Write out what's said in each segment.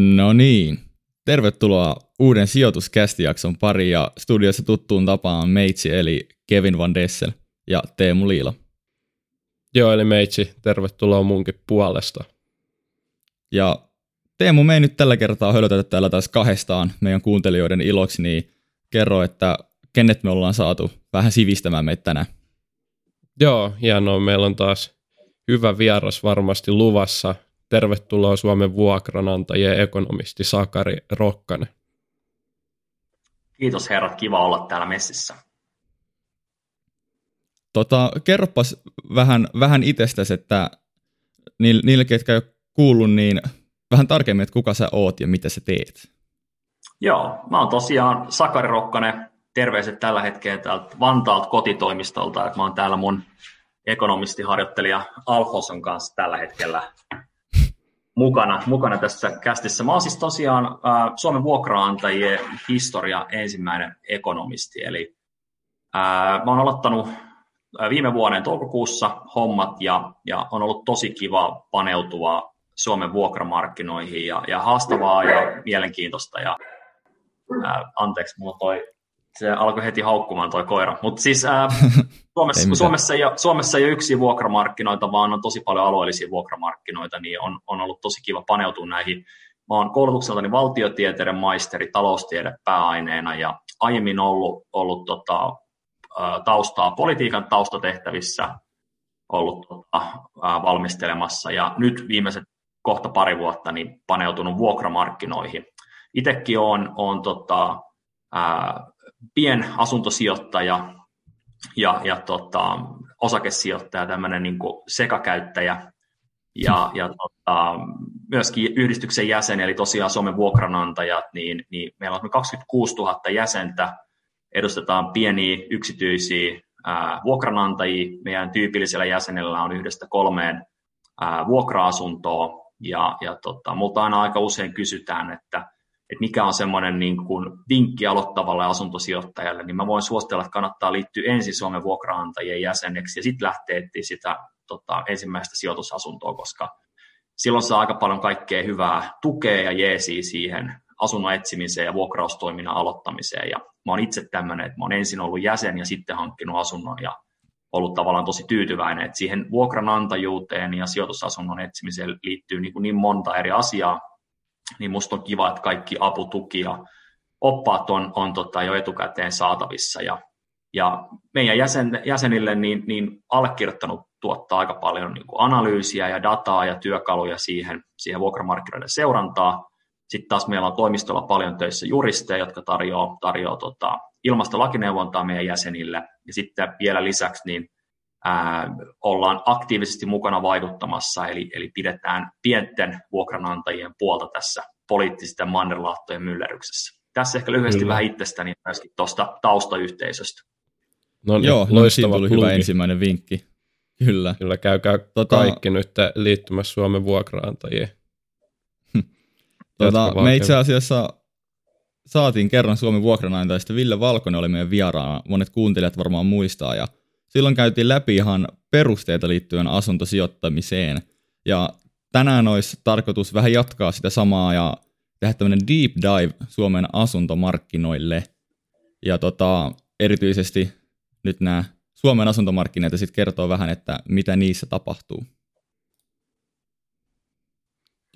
No niin, tervetuloa uuden sijoituskästijakson pari ja studiossa tuttuun tapaan meitsi eli Kevin Van Dessel ja Teemu Liila. Joo, eli meitsi, tervetuloa munkin puolesta. Ja Teemu, me ei nyt tällä kertaa hölötetä täällä taas kahdestaan meidän kuuntelijoiden iloksi, niin kerro, että kenet me ollaan saatu vähän sivistämään meitä tänään. Joo, hienoa. Meillä on taas hyvä vieras varmasti luvassa. Tervetuloa Suomen vuokranantajien ekonomisti Sakari Rokkanen. Kiitos herrat, kiva olla täällä messissä. Tota, kerropas vähän, vähän itsestäsi, että niille, niille, ketkä ei ole kuullut, niin vähän tarkemmin, että kuka sä oot ja mitä sä teet. Joo, mä oon tosiaan Sakari Rokkanen, terveiset tällä hetkellä täältä Vantaalta kotitoimistolta, että mä oon täällä mun ekonomistiharjoittelija Alfoson kanssa tällä hetkellä mukana, mukana tässä kästissä. Mä oon siis tosiaan äh, Suomen vuokraantajien historia ensimmäinen ekonomisti, eli äh, mä oon aloittanut viime vuoden toukokuussa hommat ja, ja on ollut tosi kiva paneutua Suomen vuokramarkkinoihin ja, ja haastavaa ja mielenkiintoista. Ja, ää, anteeksi, mulla toi, se alkoi heti haukkumaan toi koira. Mutta siis ää, Suomessa, ei Suomessa, ei ole, Suomessa ei ole yksi vuokramarkkinoita, vaan on tosi paljon alueellisia vuokramarkkinoita, niin on, on ollut tosi kiva paneutua näihin. Mä oon koulutukseltani valtiotieteiden maisteri taloustiede pääaineena ja aiemmin ollut, ollut tota, taustaa politiikan taustatehtävissä ollut tota, valmistelemassa ja nyt viimeiset kohta pari vuotta niin paneutunut vuokramarkkinoihin. Itsekin olen, olen tota, ää, pienasuntosijoittaja ja, ja tota, osakesijoittaja, tämmöinen niin sekakäyttäjä ja, ja tota, myöskin yhdistyksen jäsen, eli tosiaan Suomen vuokranantajat, niin, niin meillä on 26 000 jäsentä, edustetaan pieniä yksityisiä ää, vuokranantajia. Meidän tyypillisellä jäsenellä on yhdestä kolmeen ää, vuokra-asuntoa, ja, ja tota, multa aina aika usein kysytään, että, että mikä on semmoinen niin kuin vinkki aloittavalle asuntosijoittajalle, niin mä voin suositella, että kannattaa liittyä ensin Suomen vuokraantajien jäseneksi ja sitten lähteä etsiä sitä tota, ensimmäistä sijoitusasuntoa, koska silloin saa aika paljon kaikkea hyvää tukea ja jeesiä siihen asunnon etsimiseen ja vuokraustoiminnan aloittamiseen. Ja mä oon itse tämmöinen, että mä oon ensin ollut jäsen ja sitten hankkinut asunnon ja ollut tavallaan tosi tyytyväinen, että siihen vuokranantajuuteen ja sijoitusasunnon etsimiseen liittyy niin, kuin niin monta eri asiaa, niin musta on kiva, että kaikki apu, tuki ja oppaat on, on tota jo etukäteen saatavissa. Ja, ja meidän jäsen, jäsenille niin, niin allekirjoittanut tuottaa aika paljon niin kuin analyysiä ja dataa ja työkaluja siihen, siihen vuokramarkkinoiden seurantaa. Sitten taas meillä on toimistolla paljon töissä juristeja, jotka tarjoaa, tarjoaa tota, ilmastolakineuvontaa meidän jäsenille. Ja sitten vielä lisäksi niin ää, ollaan aktiivisesti mukana vaikuttamassa, eli, eli pidetään pienten vuokranantajien puolta tässä poliittisten mannerlaattojen myllerryksessä. Tässä ehkä lyhyesti Kyllä. vähän itsestäni myöskin tuosta taustayhteisöstä. No niin, Joo, no siinä tuli hyvä ensimmäinen vinkki. Kyllä. Kyllä käykää tota, kaikki nyt liittymässä Suomen vuokraantajien. Tota, me itse asiassa saatiin kerran Suomen vuokranantajista. Ville Valkonen oli meidän vieraana, monet kuuntelijat varmaan muistaa, ja silloin käytiin läpi ihan perusteita liittyen asuntosijoittamiseen. Ja tänään olisi tarkoitus vähän jatkaa sitä samaa ja tehdä tämmöinen deep dive Suomen asuntomarkkinoille. Ja tota, erityisesti nyt nämä Suomen asuntomarkkinat ja sitten kertoo vähän, että mitä niissä tapahtuu.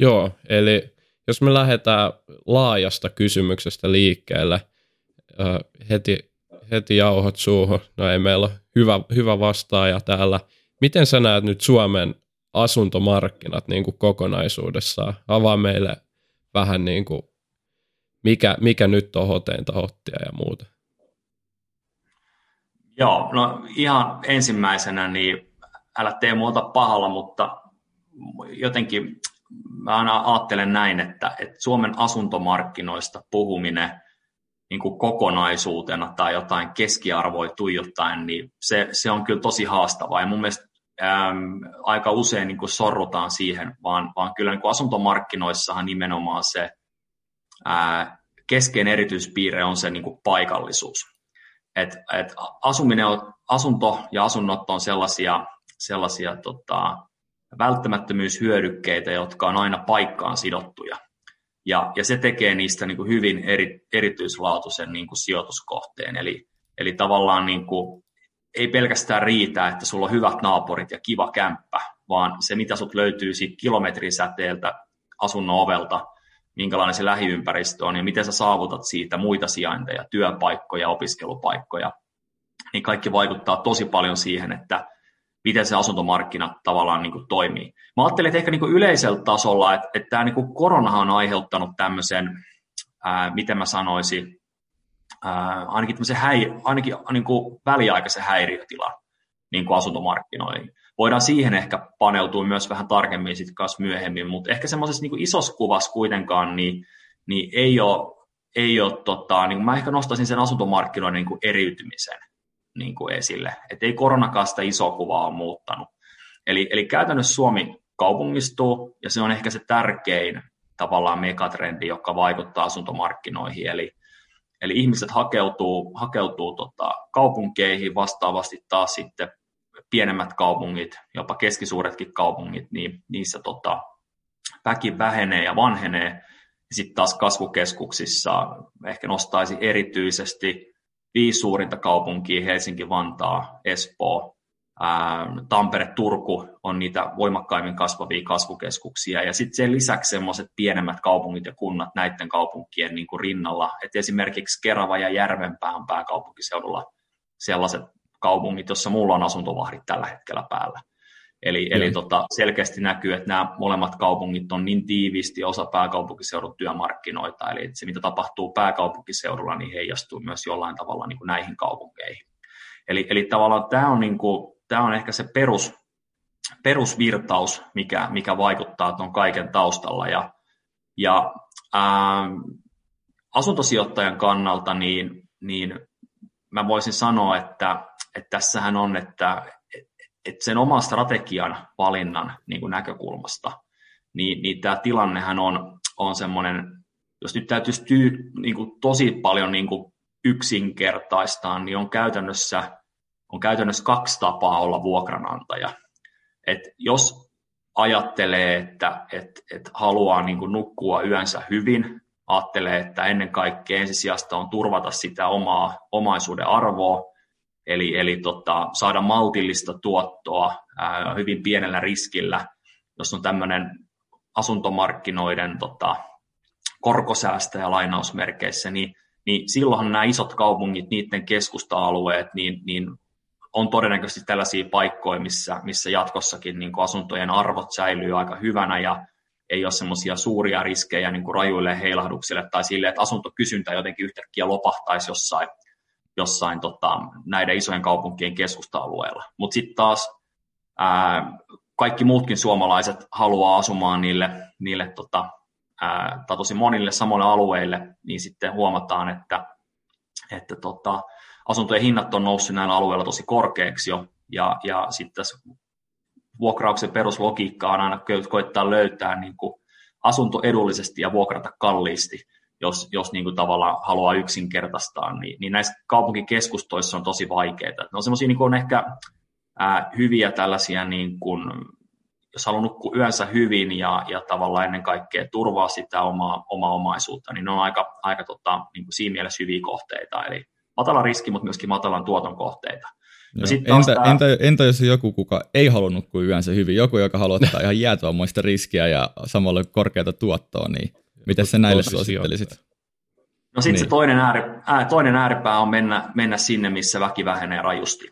Joo, eli jos me lähdetään laajasta kysymyksestä liikkeelle, heti, heti jauhot suuhun, no ei meillä ole hyvä, hyvä vastaaja täällä. Miten sä näet nyt Suomen asuntomarkkinat niin kuin kokonaisuudessaan? Avaa meille vähän niin kuin, mikä, mikä nyt on hoteinta hottia ja muuta. Joo, no ihan ensimmäisenä niin älä tee muuta pahalla, mutta jotenkin mä aina ajattelen näin, että, että Suomen asuntomarkkinoista puhuminen niin kuin kokonaisuutena tai jotain keskiarvoja tuijottaen, niin se, se on kyllä tosi haastavaa. Ja mun mielestä äm, aika usein niin kuin sorrutaan siihen, vaan, vaan kyllä niin kuin asuntomarkkinoissahan nimenomaan se ää, keskeinen erityispiirre on se niin kuin paikallisuus. Et, et asuminen on, asunto ja asunnot on sellaisia, sellaisia tota, välttämättömyyshyödykkeitä, jotka on aina paikkaan sidottuja. Ja, ja se tekee niistä niin kuin hyvin eri, erityislaatuisen niin kuin sijoituskohteen. Eli, eli tavallaan niin kuin, ei pelkästään riitä, että sulla on hyvät naapurit ja kiva kämppä, vaan se, mitä sut löytyy siitä kilometrin säteeltä asunnon ovelta, minkälainen se lähiympäristö on ja miten sä saavutat siitä muita sijainteja, työpaikkoja, opiskelupaikkoja, niin kaikki vaikuttaa tosi paljon siihen, että miten se asuntomarkkina tavallaan niin kuin toimii. Mä ajattelen, että ehkä niin kuin yleisellä tasolla, että, että tämä niin kuin koronahan on aiheuttanut tämmöisen, ää, miten mä sanoisin, ää, ainakin, häi, ainakin niin kuin väliaikaisen häiriötilan niin kuin asuntomarkkinoihin. Voidaan siihen ehkä paneutua myös vähän tarkemmin sitten kanssa myöhemmin, mutta ehkä semmoisessa niin isossa kuvassa kuitenkaan niin, niin ei ole, ei ole tota, niin mä ehkä nostaisin sen asuntomarkkinoiden niin kuin eriytymisen niin kuin esille. Et ei koronakaan sitä isoa kuvaa ole muuttanut. Eli, eli käytännössä Suomi kaupungistuu, ja se on ehkä se tärkein tavallaan megatrendi, joka vaikuttaa asuntomarkkinoihin. Eli, eli ihmiset hakeutuu, hakeutuu tota, kaupunkeihin, vastaavasti taas sitten pienemmät kaupungit, jopa keskisuuretkin kaupungit, niin niissä tota, väki vähenee ja vanhenee. Sitten taas kasvukeskuksissa ehkä nostaisi erityisesti viisi suurinta kaupunkia, Helsinki, Vantaa, Espoo, Tampere, Turku on niitä voimakkaimmin kasvavia kasvukeskuksia. Ja sitten sen lisäksi semmoiset pienemmät kaupungit ja kunnat näiden kaupunkien niin kuin rinnalla. Et esimerkiksi Kerava ja Järvenpää on pääkaupunkiseudulla sellaiset kaupungit, jossa mulla on asuntovahdit tällä hetkellä päällä. Eli, eli tota, selkeästi näkyy, että nämä molemmat kaupungit on niin tiiviisti osa pääkaupunkiseudun työmarkkinoita, eli se mitä tapahtuu pääkaupunkiseudulla, niin heijastuu myös jollain tavalla niin kuin näihin kaupunkeihin. Eli, eli tavallaan tämä on, niin kuin, tämä on ehkä se perus, perusvirtaus, mikä, mikä vaikuttaa tuon kaiken taustalla. Ja, ja ää, asuntosijoittajan kannalta, niin, niin mä voisin sanoa, että, että tässähän on, että että sen oman strategian valinnan niin kuin näkökulmasta, niin, niin tämä tilannehan on, on semmoinen, jos nyt täytyisi tyy, niin kuin tosi paljon niin kuin yksinkertaistaa, niin on käytännössä, on käytännössä kaksi tapaa olla vuokranantaja. Et jos ajattelee, että et, et haluaa niin kuin nukkua yönsä hyvin, ajattelee, että ennen kaikkea ensisijasta on turvata sitä omaa omaisuuden arvoa, eli, eli tota, saada maltillista tuottoa ää, hyvin pienellä riskillä, jos on tämmöinen asuntomarkkinoiden tota, korkosäästäjä lainausmerkeissä, niin, niin silloinhan nämä isot kaupungit, niiden keskusta-alueet, niin, niin on todennäköisesti tällaisia paikkoja, missä, missä jatkossakin niin asuntojen arvot säilyy aika hyvänä ja ei ole semmoisia suuria riskejä niin kuin rajuille heilahduksille tai sille, että asuntokysyntä jotenkin yhtäkkiä lopahtaisi jossain jossain tota, näiden isojen kaupunkien keskusta-alueella. Mutta sitten taas ää, kaikki muutkin suomalaiset haluaa asumaan niille, niille tota, ää, tai tosi monille samoille alueille, niin sitten huomataan, että, että tota, asuntojen hinnat on noussut näillä alueilla tosi korkeaksi jo, ja, ja sitten vuokrauksen peruslogiikka on aina koittaa löytää niin asunto edullisesti ja vuokrata kalliisti, jos, jos niin kuin tavallaan haluaa yksinkertaistaa, niin, niin näissä kaupunkikeskustoissa on tosi vaikeita. Ne on semmoisia niin on ehkä ää, hyviä tällaisia, niin kuin, jos haluaa nukkua yönsä hyvin ja, ja tavallaan ennen kaikkea turvaa sitä omaa, omaa omaisuutta, niin ne on aika, aika tota, niin kuin siinä mielessä hyviä kohteita. Eli matala riski, mutta myöskin matalan tuoton kohteita. No entä, tämä... entä, entä jos joku, kuka ei halua nukkua yönsä hyvin, joku, joka haluaa ottaa ihan jäätävämoista riskiä ja samalla korkeata tuottoa, niin Miten sä näille suosittelisit? No sitten niin. se toinen, ääri, ää, toinen ääripää on mennä, mennä sinne, missä väki vähenee rajusti.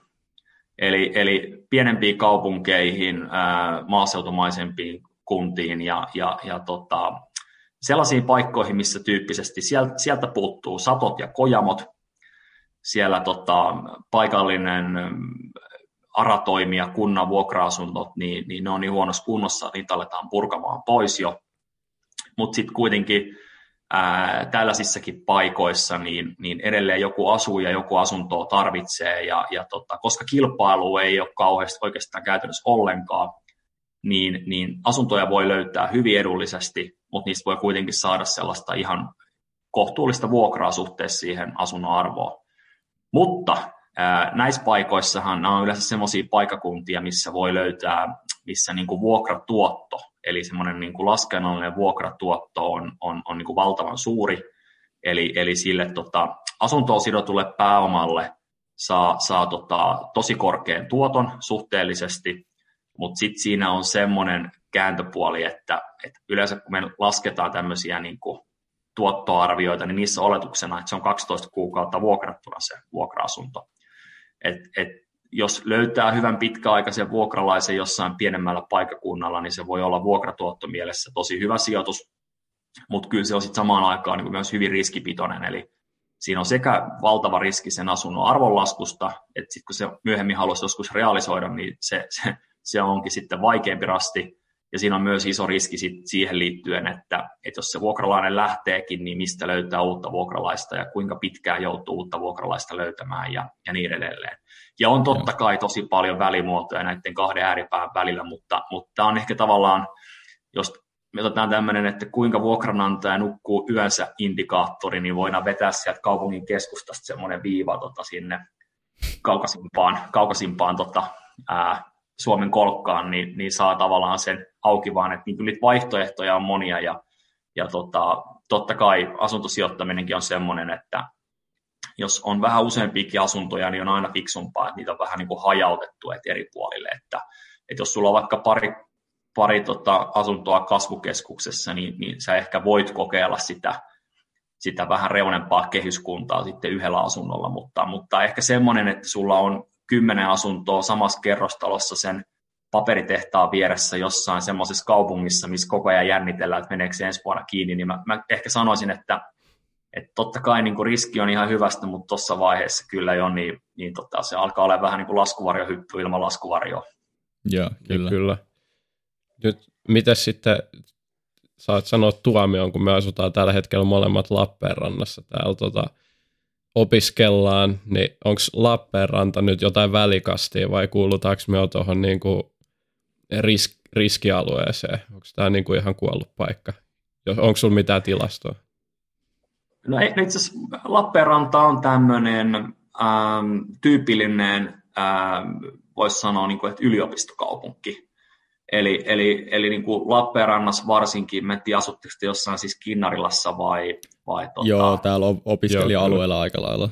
Eli, eli pienempiin kaupunkeihin, ää, maaseutumaisempiin kuntiin ja, ja, ja tota, sellaisiin paikkoihin, missä tyyppisesti sieltä, sieltä puuttuu satot ja kojamot, siellä tota, paikallinen aratoimija, kunnan vuokra-asunnot, niin, niin ne on niin huonossa kunnossa, niitä aletaan purkamaan pois jo mutta sitten kuitenkin ää, tällaisissakin paikoissa niin, niin edelleen joku asuu ja joku asuntoa tarvitsee, ja, ja tota, koska kilpailu ei ole kauheasti oikeastaan käytännössä ollenkaan, niin, niin asuntoja voi löytää hyvin edullisesti, mutta niistä voi kuitenkin saada sellaista ihan kohtuullista vuokraa suhteessa siihen asunnon arvoon. Mutta ää, näissä paikoissahan nämä on yleensä sellaisia paikakuntia, missä voi löytää, missä niin kuin vuokratuotto eli semmoinen niin kuin laskennallinen vuokratuotto on, on, on niin kuin valtavan suuri, eli, eli sille tota, asuntoon sidotulle pääomalle saa, saa tota, tosi korkean tuoton suhteellisesti, mutta sitten siinä on semmoinen kääntöpuoli, että, että yleensä kun me lasketaan tämmöisiä niin kuin tuottoarvioita, niin niissä oletuksena, että se on 12 kuukautta vuokrattuna se vuokra-asunto. Et, et jos löytää hyvän pitkäaikaisen vuokralaisen jossain pienemmällä paikakunnalla, niin se voi olla vuokratuotto mielessä tosi hyvä sijoitus, mutta kyllä se on sitten samaan aikaan niin myös hyvin riskipitoinen, eli siinä on sekä valtava riski sen asunnon arvonlaskusta, että sitten kun se myöhemmin haluaisi joskus realisoida, niin se, se, se onkin sitten vaikeampi rasti, ja siinä on myös iso riski sit siihen liittyen, että, että jos se vuokralainen lähteekin, niin mistä löytää uutta vuokralaista ja kuinka pitkään joutuu uutta vuokralaista löytämään ja, ja niin edelleen. Ja on totta kai tosi paljon välimuotoja näiden kahden ääripään välillä, mutta, mutta tämä on ehkä tavallaan, jos me otetaan tämmöinen, että kuinka vuokranantaja nukkuu yönsä indikaattori, niin voidaan vetää sieltä kaupungin keskustasta semmoinen viiva tota, sinne kaukaisimpaan, kaukaisimpaan tota, ää, Suomen kolkkaan, niin, niin saa tavallaan sen auki vaan, että niin niitä vaihtoehtoja on monia ja, ja tota, totta kai asuntosijoittaminenkin on semmoinen, että jos on vähän useampiakin asuntoja, niin on aina fiksumpaa, että niitä on vähän niin kuin hajautettu että eri puolille, että, että jos sulla on vaikka pari, pari tota asuntoa kasvukeskuksessa, niin, niin sä ehkä voit kokeilla sitä, sitä vähän reunempaa kehyskuntaa sitten yhdellä asunnolla, mutta, mutta ehkä semmoinen, että sulla on kymmenen asuntoa samassa kerrostalossa sen paperitehtaan vieressä jossain semmoisessa kaupungissa, missä koko ajan jännitellään, että meneekö se ensi vuonna kiinni, niin mä, mä ehkä sanoisin, että, että totta kai niin kuin riski on ihan hyvästä, mutta tuossa vaiheessa kyllä jo, niin, niin tota, se alkaa olla vähän niin kuin laskuvarjohyppy ilman laskuvarjoa. Joo, kyllä. kyllä. Nyt miten sitten saat sanoa tuomioon, kun me asutaan tällä hetkellä molemmat Lappeenrannassa täällä tota, opiskellaan, niin onko Lappeenranta nyt jotain välikastia vai kuulutaanko me tuohon niinku risk, riskialueeseen? Onko tämä niinku ihan kuollut paikka? Onko sulla mitään tilastoa? No itse asiassa Lappeenranta on tämmöinen ähm, tyypillinen, ähm, voisi sanoa, niin kuin, että yliopistokaupunki. Eli, eli, eli niin kuin Lappeenrannassa varsinkin, mä en tiedä, asutteko te jossain siis Kinnarilassa vai, vai tota... Joo, täällä on opiskelija-alueella aika lailla.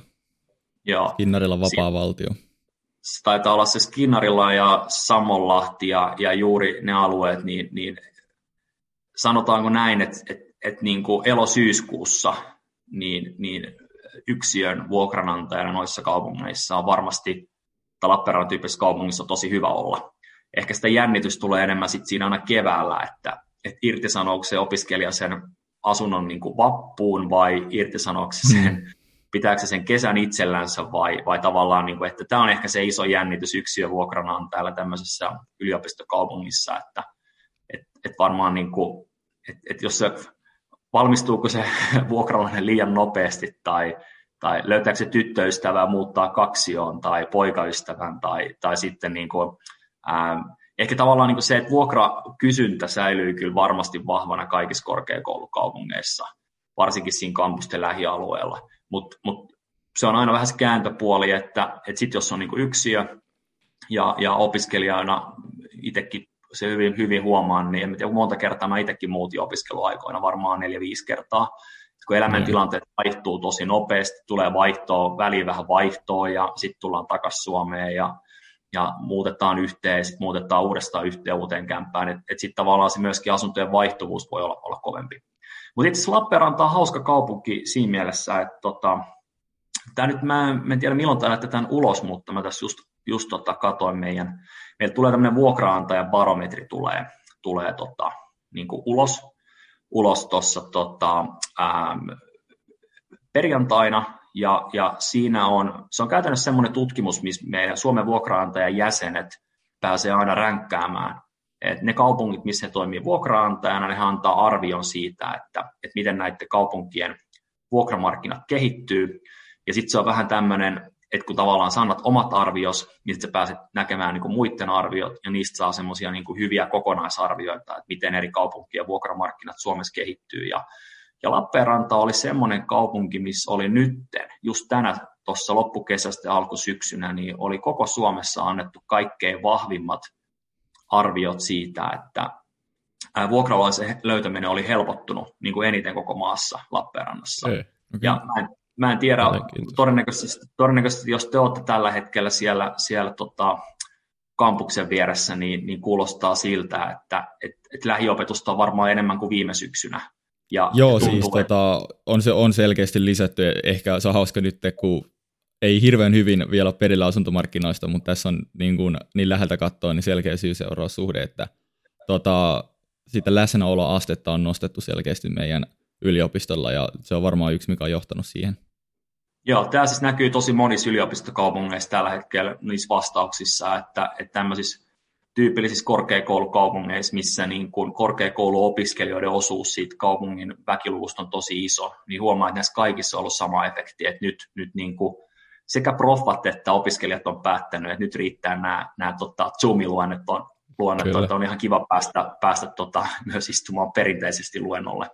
Joo. Kinnarilla vapaa si- valtio. Se taitaa olla se Skinnarilla ja Samonlahti ja, ja juuri ne alueet, niin, niin sanotaanko näin, että, että, että niin kuin elosyyskuussa niin, niin yksiön vuokranantajana noissa kaupungeissa on varmasti, tai Lappeenrannan tyyppisessä kaupungissa on tosi hyvä olla ehkä sitä jännitys tulee enemmän sit siinä aina keväällä, että, että irtisanooko se opiskelija sen asunnon niin kuin vappuun vai irtisanooko se sen, mm. pitääkö se sen kesän itsellänsä vai, vai tavallaan, niin kuin, että tämä on ehkä se iso jännitys täällä tämmöisessä yliopistokaupungissa, että et, et varmaan niin kuin, et, et jos se valmistuuko se vuokralainen liian nopeasti tai, tai löytääkö se tyttöystävää muuttaa kaksioon tai poikaystävän tai, tai sitten niin kuin, Ähm, ehkä tavallaan niin kuin se, että vuokrakysyntä säilyy kyllä varmasti vahvana kaikissa korkeakoulukaupungeissa, varsinkin siinä kampusten lähialueella, mutta mut se on aina vähän se kääntöpuoli, että, että sitten jos on niin yksiö ja, ja opiskelijana itsekin se hyvin, hyvin huomaan, niin en tiedä, monta kertaa mä itsekin muutin opiskeluaikoina, varmaan neljä-viisi kertaa, kun elämäntilanteet vaihtuu tosi nopeasti, tulee vaihtoa, väliin vähän vaihtoa ja sitten tullaan takaisin Suomeen ja ja muutetaan yhteen sitten muutetaan uudestaan yhteen uuteen kämppään, että et sitten tavallaan se myöskin asuntojen vaihtuvuus voi olla, olla kovempi. Mutta itse asiassa Lappeenranta on hauska kaupunki siinä mielessä, että tota, tämä nyt, mä, mä en tiedä milloin tämä tämän ulos, mutta mä tässä just, just tota, katoin meidän, meillä tulee tämmöinen vuokraantajan barometri tulee, tulee tota, niin kuin ulos, ulos tuossa tota, perjantaina, ja, ja siinä on, se on käytännössä semmoinen tutkimus, missä meidän Suomen vuokraantajan jäsenet pääsee aina ränkkäämään. Et ne kaupungit, missä he toimii vuokraantajana, ne antaa arvion siitä, että, että miten näiden kaupunkien vuokramarkkinat kehittyy. Ja sitten se on vähän tämmöinen, että kun tavallaan sanat omat arvios, niin sä pääset näkemään niin kuin muiden arviot, ja niistä saa semmoisia niin hyviä kokonaisarvioita, että miten eri kaupunkien vuokramarkkinat Suomessa kehittyy. Ja ja Lappeenranta oli semmoinen kaupunki, missä oli nytten, just tänä tuossa loppukesästä ja alkusyksynä, niin oli koko Suomessa annettu kaikkein vahvimmat arviot siitä, että, vuokralaisen löytäminen oli helpottunut niin kuin eniten koko maassa Lappeenrannassa. Okay. Ja mä en, mä en tiedä, todennäköisesti, todennäköisesti jos te olette tällä hetkellä siellä, siellä tota, kampuksen vieressä, niin, niin kuulostaa siltä, että et, et lähiopetusta on varmaan enemmän kuin viime syksynä. Ja, Joo, ja siis tota, on, se, on selkeästi lisätty. Ehkä se on hauska nyt, kun ei hirveän hyvin vielä perillä asuntomarkkinoista, mutta tässä on niin, kuin, niin läheltä katsoa niin selkeä syy-seuraussuhde, että tota, sitä läsnäoloastetta on nostettu selkeästi meidän yliopistolla ja se on varmaan yksi, mikä on johtanut siihen. Joo, tämä siis näkyy tosi monissa yliopistokaupungeissa tällä hetkellä niissä vastauksissa, että, että tämmöisissä tyypillisissä korkeakoulukaupungeissa, missä niin kuin korkeakouluopiskelijoiden osuus siitä kaupungin väkiluvusta on tosi iso, niin huomaa, että näissä kaikissa on ollut sama efekti, että nyt, nyt niin kuin sekä proffat että opiskelijat on päättänyt, että nyt riittää nämä, nämä tota, Zoom-luennet on, luennet, että on ihan kiva päästä, päästä tota, myös istumaan perinteisesti luennolle.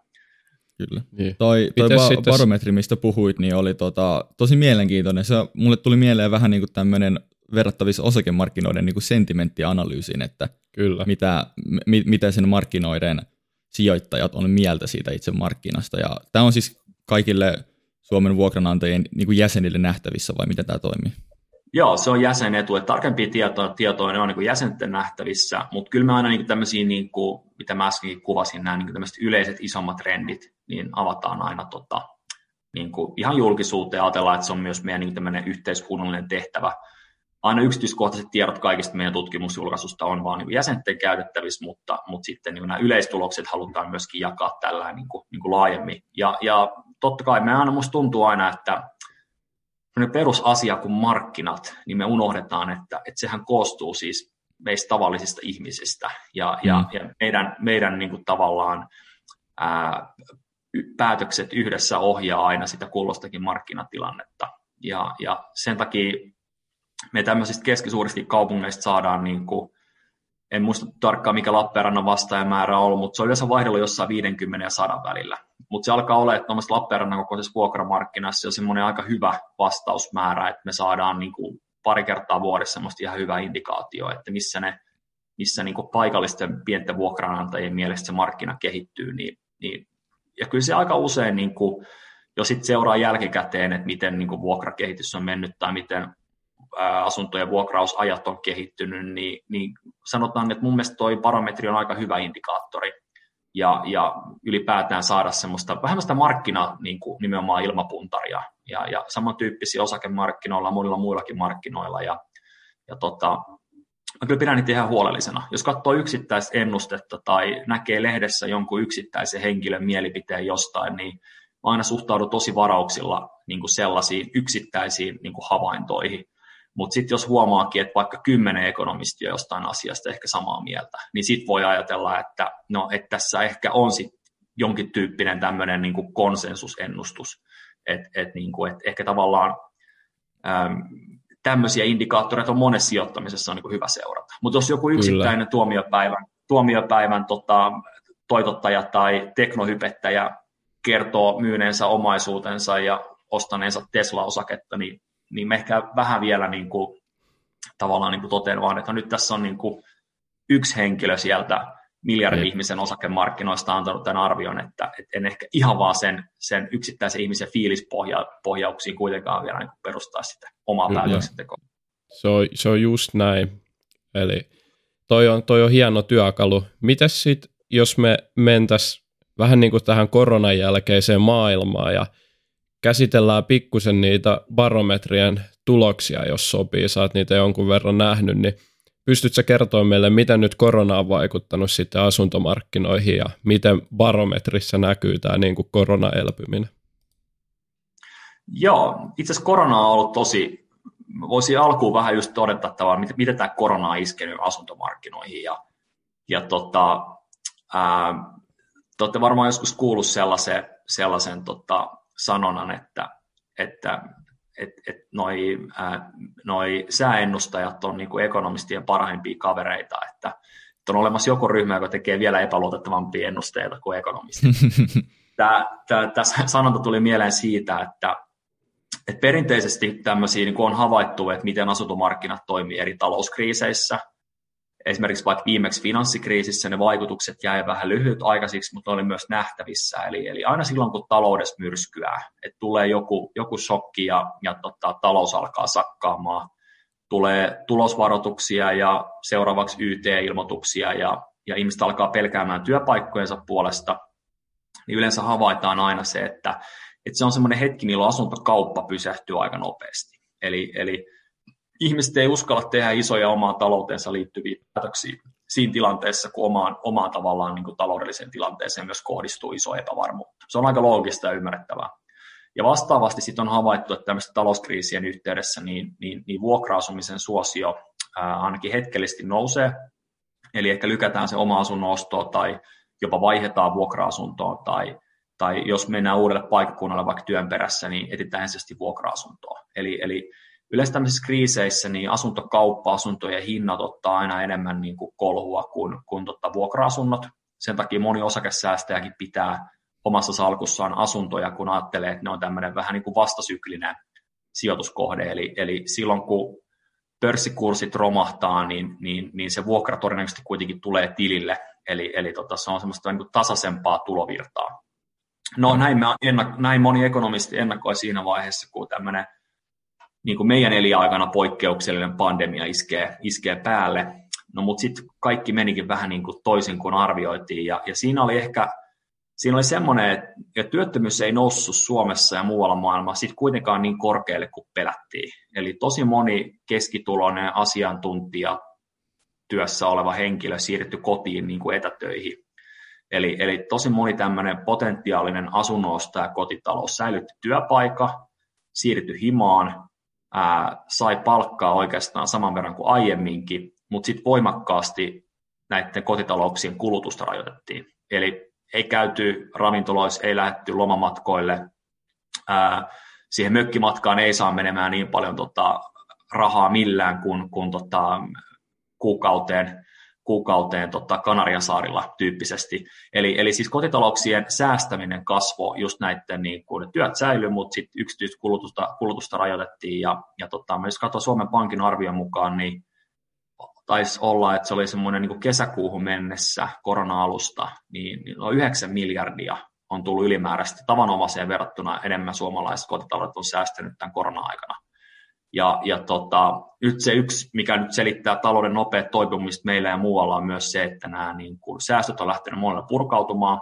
Kyllä. Niin. Toi, toi ba- sitten... barometri, mistä puhuit, niin oli tota, tosi mielenkiintoinen. Se, mulle tuli mieleen vähän niin kuin tämmöinen verrattavissa osakemarkkinoiden niin kuin sentimenttianalyysiin, että Kyllä. Mitä, mi, mitä sen markkinoiden sijoittajat on mieltä siitä itse markkinasta. Ja tämä on siis kaikille Suomen vuokranantajien niin kuin jäsenille nähtävissä, vai miten tämä toimii? Joo, se on jäsenetu, että tarkempia tietoja, tietoja ne on niin jäsenten nähtävissä, mutta kyllä me aina niin tämmöisiä, niin kuin, mitä mä äsken kuvasin, nämä niin tämmöiset yleiset isommat trendit, niin avataan aina tota, niin kuin ihan julkisuuteen ja ajatellaan, että se on myös meidän niin yhteiskunnallinen tehtävä. Aina yksityiskohtaiset tiedot kaikista meidän tutkimusjulkaisusta on vaan niin jäsenten käytettävissä, mutta, mutta sitten niin nämä yleistulokset halutaan myöskin jakaa tällä niin kuin, niin kuin laajemmin. Ja, ja totta kai me aina musta tuntuu aina, että perusasia kuin markkinat, niin me unohdetaan, että, että sehän koostuu siis meistä tavallisista ihmisistä ja, mm. ja, ja meidän, meidän niin kuin tavallaan ää, päätökset yhdessä ohjaa aina sitä kullostakin markkinatilannetta. Ja, ja sen takia me tämmöisistä keskisuurista kaupungeista saadaan, niin kuin, en muista tarkkaan mikä Lappeenrannan vastaajamäärä on ollut, mutta se on yleensä vaihdellut jossain 50 ja 100 välillä. Mutta se alkaa olla, että Lappeenrannan kokoisessa vuokramarkkinassa on semmoinen aika hyvä vastausmäärä, että me saadaan niin kuin pari kertaa vuodessa semmoista ihan hyvä indikaatio, että missä ne missä niin kuin paikallisten pienten vuokranantajien mielestä se markkina kehittyy, niin, niin ja kyllä se aika usein, niin kuin, jos sitten seuraa jälkikäteen, että miten niin kuin vuokrakehitys on mennyt tai miten asuntojen vuokrausajat on kehittynyt, niin, niin sanotaan, että mun mielestä toi parametri on aika hyvä indikaattori ja, ja ylipäätään saada semmoista vähän sitä markkina niin kuin nimenomaan ilmapuntaria ja, ja samantyyppisiä osakemarkkinoilla monilla muillakin markkinoilla ja, ja tota, mä kyllä pidän niitä ihan huolellisena. Jos katsoo yksittäistä ennustetta tai näkee lehdessä jonkun yksittäisen henkilön mielipiteen jostain, niin mä aina suhtaudun tosi varauksilla niin kuin sellaisiin yksittäisiin niin kuin havaintoihin. Mutta sitten jos huomaakin, että vaikka kymmenen ekonomistia jostain asiasta ehkä samaa mieltä, niin sitten voi ajatella, että, no, että tässä ehkä on sit jonkin tyyppinen tämmöinen niin konsensusennustus. Että et, niin et ehkä tavallaan äm, tämmöisiä indikaattoreita on monessa sijoittamisessa on niin hyvä seurata. Mutta jos joku yksittäinen tuomiopäivän, tuomiopäivän tota, toitottaja tai teknohypettäjä kertoo myyneensä omaisuutensa ja ostaneensa Tesla-osaketta, niin niin me ehkä vähän vielä niin kuin, tavallaan niin kuin totean vaan, että nyt tässä on niin kuin yksi henkilö sieltä miljardin niin. ihmisen osakemarkkinoista antanut tämän arvion, että, että en ehkä ihan vaan sen, sen yksittäisen ihmisen fiilispohjauksiin kuitenkaan vielä niin perustaa sitä omaa päätöksentekoa. Se on, se on just näin. Eli toi on, toi on hieno työkalu. Mitäs sitten, jos me mentäisiin vähän niin kuin tähän koronan jälkeiseen maailmaan ja käsitellään pikkusen niitä barometrien tuloksia, jos sopii, sä oot niitä jonkun verran nähnyt, niin pystytkö kertoa meille, miten nyt korona on vaikuttanut sitten asuntomarkkinoihin ja miten barometrissa näkyy tämä niin kuin koronaelpyminen? Joo, itse asiassa korona on ollut tosi, voisi alkuun vähän just todeta, että miten, miten tämä korona on iskenyt asuntomarkkinoihin ja, ja tota, ää, te olette varmaan joskus kuullut sellaisen, sellaisen tota, sanonnan, että, että et, et noi, ää, noi sääennustajat on niin kuin ekonomistien parhaimpia kavereita, että, että on olemassa joku ryhmä, joka tekee vielä epäluotettavampia ennusteita kuin ekonomistit. Tämä, tämä, tämä sanonta tuli mieleen siitä, että, että perinteisesti tämmöisiä niin on havaittu, että miten asuntomarkkinat toimii eri talouskriiseissä, esimerkiksi vaikka viimeksi finanssikriisissä ne vaikutukset jäi vähän lyhytaikaisiksi, mutta ne oli myös nähtävissä. Eli, eli aina silloin, kun taloudessa myrskyää, että tulee joku, joku shokki ja, ja tota, talous alkaa sakkaamaan, tulee tulosvaroituksia ja seuraavaksi YT-ilmoituksia ja, ja ihmiset alkaa pelkäämään työpaikkojensa puolesta, niin yleensä havaitaan aina se, että, että se on semmoinen hetki, milloin asuntokauppa pysähtyy aika nopeasti. Eli, eli ihmiset ei uskalla tehdä isoja omaan talouteensa liittyviä päätöksiä siinä tilanteessa, kun omaan, omaan tavallaan niin kuin taloudelliseen tilanteeseen myös kohdistuu iso epävarmuutta. Se on aika loogista ja ymmärrettävää. Ja vastaavasti sitten on havaittu, että tämmöisten talouskriisien yhteydessä niin, niin, niin vuokra-asumisen suosio ää, ainakin hetkellisesti nousee, eli ehkä lykätään se oma asunnon ostoa tai jopa vaihdetaan vuokra-asuntoon tai, tai jos mennään uudelle paikkakunnalle vaikka työn perässä, niin etsitään ensisijaisesti vuokra-asuntoa. Eli, eli yleensä tämmöisissä kriiseissä niin asuntokauppa, asuntojen hinnat ottaa aina enemmän niin kuin kolhua kuin, kuin totta vuokra-asunnot. Sen takia moni osakesäästäjäkin pitää omassa salkussaan asuntoja, kun ajattelee, että ne on tämmöinen vähän niin kuin vastasyklinen sijoituskohde. Eli, eli silloin kun pörssikurssit romahtaa, niin, niin, niin se vuokra todennäköisesti kuitenkin tulee tilille. Eli, eli tota, se on semmoista niin kuin tasaisempaa tulovirtaa. No näin, me ennak- näin moni ekonomisti ennakoi siinä vaiheessa, kun tämmöinen niin kuin meidän eliaikana poikkeuksellinen pandemia iskee, iskee päälle. No mutta sitten kaikki menikin vähän niin kuin toisin kuin arvioitiin ja, ja siinä oli ehkä siinä oli semmoinen, että työttömyys ei noussut Suomessa ja muualla maailmassa sitten kuitenkaan niin korkealle kuin pelättiin. Eli tosi moni keskituloinen asiantuntija työssä oleva henkilö siirtyi kotiin niin kuin etätöihin. Eli, eli tosi moni tämmöinen potentiaalinen asunnosta ja kotitalous säilytti työpaikka, siirtyi himaan, ää, sai palkkaa oikeastaan saman verran kuin aiemminkin, mutta sitten voimakkaasti näiden kotitalouksien kulutusta rajoitettiin. Eli ei käyty ravintoloissa, ei lähdetty lomamatkoille, ää, siihen mökkimatkaan ei saa menemään niin paljon tota, rahaa millään kuin, kuin tota, kuukauteen, kuukauteen tota Kanarian saarilla tyyppisesti. Eli, eli siis kotitalouksien säästäminen kasvoi just näiden, niin kuin, työt säilyi, mutta sitten yksityiskulutusta kulutusta rajoitettiin. Ja, ja tota, jos katsoo Suomen Pankin arvion mukaan, niin taisi olla, että se oli semmoinen niin kesäkuuhun mennessä korona-alusta, niin, niin noin 9 miljardia on tullut ylimääräisesti tavanomaiseen verrattuna enemmän suomalaiset kotitaloudet on säästänyt tämän korona-aikana. Ja, ja tota, nyt se yksi, mikä nyt selittää talouden nopeat toipumista meillä ja muualla on myös se, että nämä niin kuin, säästöt on lähtenyt monella purkautumaan.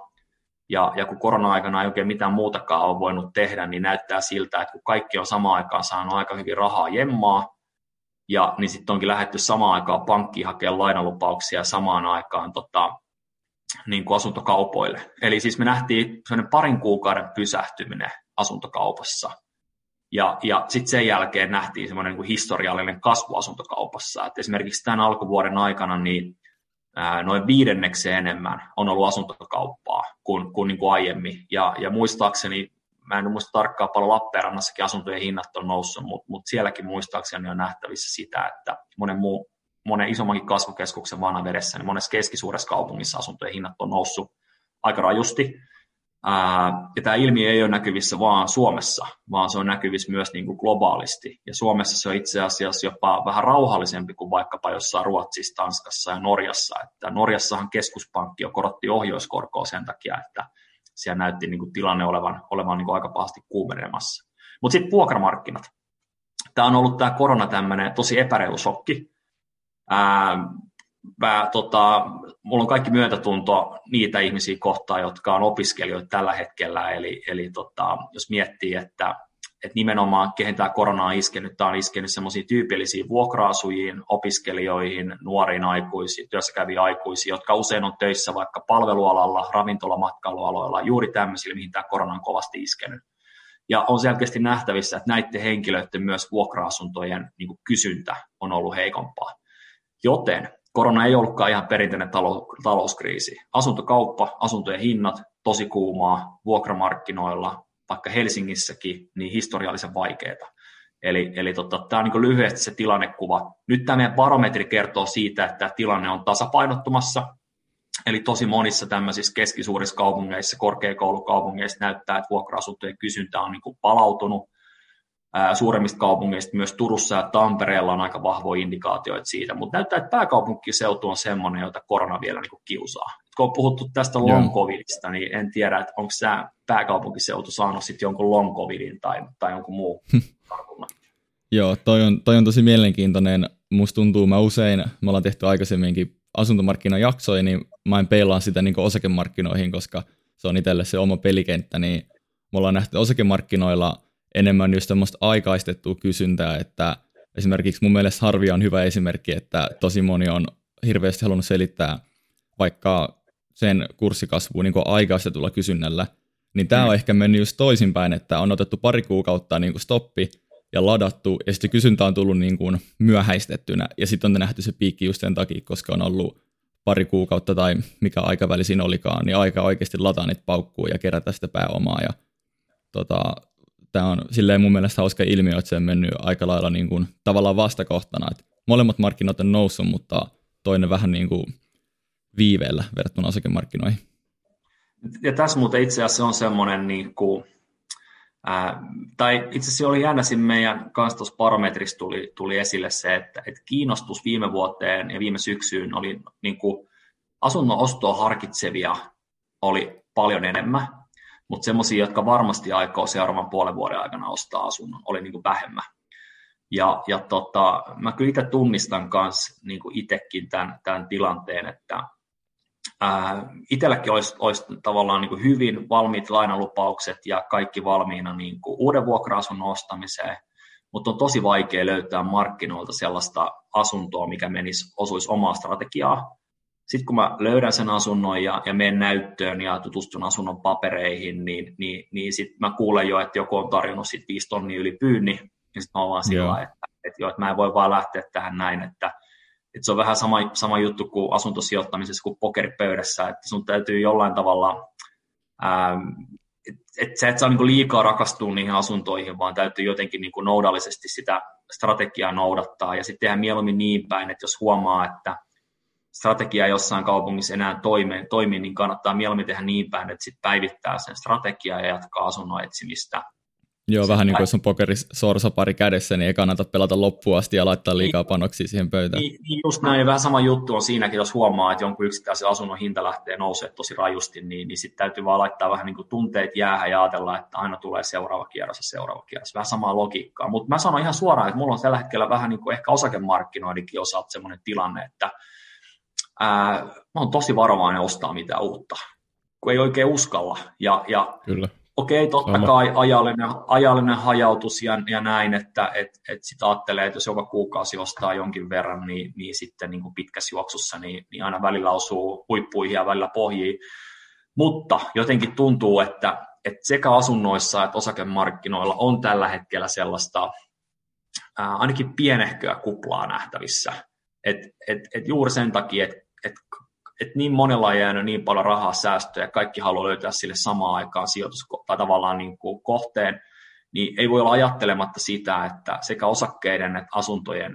Ja, ja kun korona-aikana ei oikein mitään muutakaan ole voinut tehdä, niin näyttää siltä, että kun kaikki on samaan aikaan saanut aika hyvin rahaa jemmaa, ja niin sitten onkin lähdetty samaan aikaan pankkiin hakemaan lainalupauksia samaan aikaan tota, niin kuin asuntokaupoille. Eli siis me nähtiin parin kuukauden pysähtyminen asuntokaupassa. Ja, ja sitten sen jälkeen nähtiin semmoinen niin kuin historiallinen kasvu asuntokaupassa. Et esimerkiksi tämän alkuvuoden aikana niin ää, noin viidenneksi enemmän on ollut asuntokauppaa kuin, kuin, niin kuin aiemmin. Ja, ja muistaakseni mä en muista tarkkaan paljon Lappeenrannassakin asuntojen hinnat on noussut, mutta, mutta sielläkin muistaakseni on nähtävissä sitä, että monen, muu, monen isommankin kasvukeskuksen vanavedessä, niin monessa keskisuuressa kaupungissa asuntojen hinnat on noussut aika rajusti. Ja tämä ilmiö ei ole näkyvissä vaan Suomessa, vaan se on näkyvissä myös niin kuin globaalisti. Ja Suomessa se on itse asiassa jopa vähän rauhallisempi kuin vaikkapa jossain Ruotsissa, Tanskassa ja Norjassa. Että Norjassahan keskuspankki jo korotti ohjauskorkoa sen takia, että siellä näytti niin kuin tilanne olevan, olevan niin kuin aika pahasti kuumenemassa. Mutta sitten vuokramarkkinat. Tämä on ollut tämä korona tämmöinen tosi epäreilu shokki. Ää, mä, tota, mulla on kaikki myötätunto niitä ihmisiä kohtaan, jotka on opiskelijoita tällä hetkellä. Eli, eli tota, jos miettii, että että nimenomaan kehen tämä korona on iskenyt, tämä on iskenyt semmoisiin tyypillisiin vuokra-asujiin, opiskelijoihin, nuoriin aikuisiin, työssäkäviin aikuisiin, jotka usein on töissä vaikka palvelualalla, ravintolamatkailualoilla, juuri tämmöisillä, mihin tämä korona on kovasti iskenyt. Ja on selkeästi nähtävissä, että näiden henkilöiden myös vuokra-asuntojen niin kysyntä on ollut heikompaa. Joten korona ei ollutkaan ihan perinteinen talouskriisi. Asuntokauppa, asuntojen hinnat, tosi kuumaa, vuokramarkkinoilla, vaikka Helsingissäkin, niin historiallisen vaikeaa. Eli, eli tota, tämä on niin lyhyesti se tilannekuva. Nyt tämä meidän barometri kertoo siitä, että tilanne on tasapainottumassa. Eli tosi monissa tämmöisissä keskisuurissa kaupungeissa, korkeakoulukaupungeissa näyttää, että vuokra-asuntojen kysyntä on niin kuin palautunut. Suuremmista kaupungeista, myös Turussa ja Tampereella on aika vahvoja indikaatioita siitä, mutta näyttää, että pääkaupunkiseutu on semmoinen, jota korona vielä niin kiusaa. Kun on puhuttu tästä long covidista, niin en tiedä, että onko tämä pääkaupunkiseutu saanut sitten jonkun long covidin tai, tai jonkun muu tartunnan. Joo, toi on, toi on tosi mielenkiintoinen. Musta tuntuu, mä usein, me ollaan tehty aikaisemminkin asuntomarkkinajaksoja, niin mä en peilaan sitä niin osakemarkkinoihin, koska se on itselle se oma pelikenttä, niin me ollaan nähty osakemarkkinoilla enemmän just semmoista aikaistettua kysyntää, että esimerkiksi mun mielestä Harvia on hyvä esimerkki, että tosi moni on hirveästi halunnut selittää vaikka sen kurssikasvuun niin aikaistetulla kysynnällä, niin tämä on mm. ehkä mennyt just toisinpäin, että on otettu pari kuukautta niin kuin stoppi ja ladattu, ja sitten kysyntä on tullut niin kuin myöhäistettynä, ja sitten on nähty se piikki just sen takia, koska on ollut pari kuukautta tai mikä aikaväli siinä olikaan, niin aika oikeasti lataa niitä paukkuu ja kerätä sitä pääomaa, ja tota, tämä on silleen mun mielestä hauska ilmiö, että se on mennyt aika lailla niin kuin, tavallaan vastakohtana, että molemmat markkinat on noussut, mutta toinen vähän niin kuin viiveellä verrattuna osakemarkkinoihin. Ja tässä muuten itse asiassa on semmoinen, niin kuin, ää, tai itse asiassa oli jännä siinä meidän kanssa tuossa parametrissa tuli, tuli esille se, että, että kiinnostus viime vuoteen ja viime syksyyn oli niin kuin, asunnon ostoa harkitsevia oli paljon enemmän, mutta semmoisia, jotka varmasti aikoo seuraavan puolen vuoden aikana ostaa asunnon, oli niin kuin vähemmän. Ja, ja tota, mä kyllä itse tunnistan myös niin itsekin tämän, tämän tilanteen, että ää, itselläkin olisi, olisi tavallaan niin hyvin valmiit lainalupaukset ja kaikki valmiina niin kuin uuden vuokra-asunnon ostamiseen, mutta on tosi vaikea löytää markkinoilta sellaista asuntoa, mikä menisi, osuisi omaa strategiaa. Sitten kun mä löydän sen asunnon ja, ja menen näyttöön ja tutustun asunnon papereihin, niin, niin, niin sitten mä kuulen jo, että joku on tarjonnut sit 5 tonnia yli pyynni, ja sitten mä oon vaan sillä että, että, jo, että mä en voi vaan lähteä tähän näin, että, että se on vähän sama, sama juttu kuin asuntosijoittamisessa kuin pokeripöydässä, että sun täytyy jollain tavalla, ähm, että et sä et saa niinku liikaa rakastua niihin asuntoihin, vaan täytyy jotenkin niinku noudallisesti sitä strategiaa noudattaa ja sitten tehdä mieluummin niin päin, että jos huomaa, että strategia jossain kaupungissa enää toimi, toimi niin kannattaa mieluummin tehdä niin päin, että sitten päivittää sen strategiaa ja jatkaa asunnon etsimistä. Joo, vähän niin kuin jos on pokeris sorsapari kädessä, niin ei kannata pelata loppuun asti ja laittaa liikaa niin. panoksia siihen pöytään. Niin, niin just näin, vähän sama juttu on siinäkin, jos huomaa, että jonkun yksittäisen asunnon hinta lähtee nousee tosi rajusti, niin, niin sitten täytyy vaan laittaa vähän niin kuin tunteet jäähän ja ajatella, että aina tulee seuraava kierros ja seuraava kierros. Vähän samaa logiikkaa. Mutta mä sanon ihan suoraan, että mulla on tällä hetkellä vähän niin kuin ehkä osakemarkkinoidenkin osalta sellainen tilanne, että ää, mä oon tosi varovainen ostaa mitään uutta, kun ei oikein uskalla. Ja, ja Kyllä. okei, totta Sama. kai ajallinen, ajallinen hajautus ja, ja näin, että et, et sitä ajattelee, että jos joka kuukausi ostaa jonkin verran, niin, niin sitten niin kuin pitkässä juoksussa niin, niin aina välillä osuu huippuihin ja välillä pohjiin. Mutta jotenkin tuntuu, että, että sekä asunnoissa että osakemarkkinoilla on tällä hetkellä sellaista ää, ainakin pienehköä kuplaa nähtävissä. Et, et, et juuri sen takia, että että et niin monella on jäänyt niin paljon rahaa säästöä ja kaikki haluaa löytää sille samaan aikaan sijoitus tai tavallaan niin kuin kohteen, niin ei voi olla ajattelematta sitä, että sekä osakkeiden että asuntojen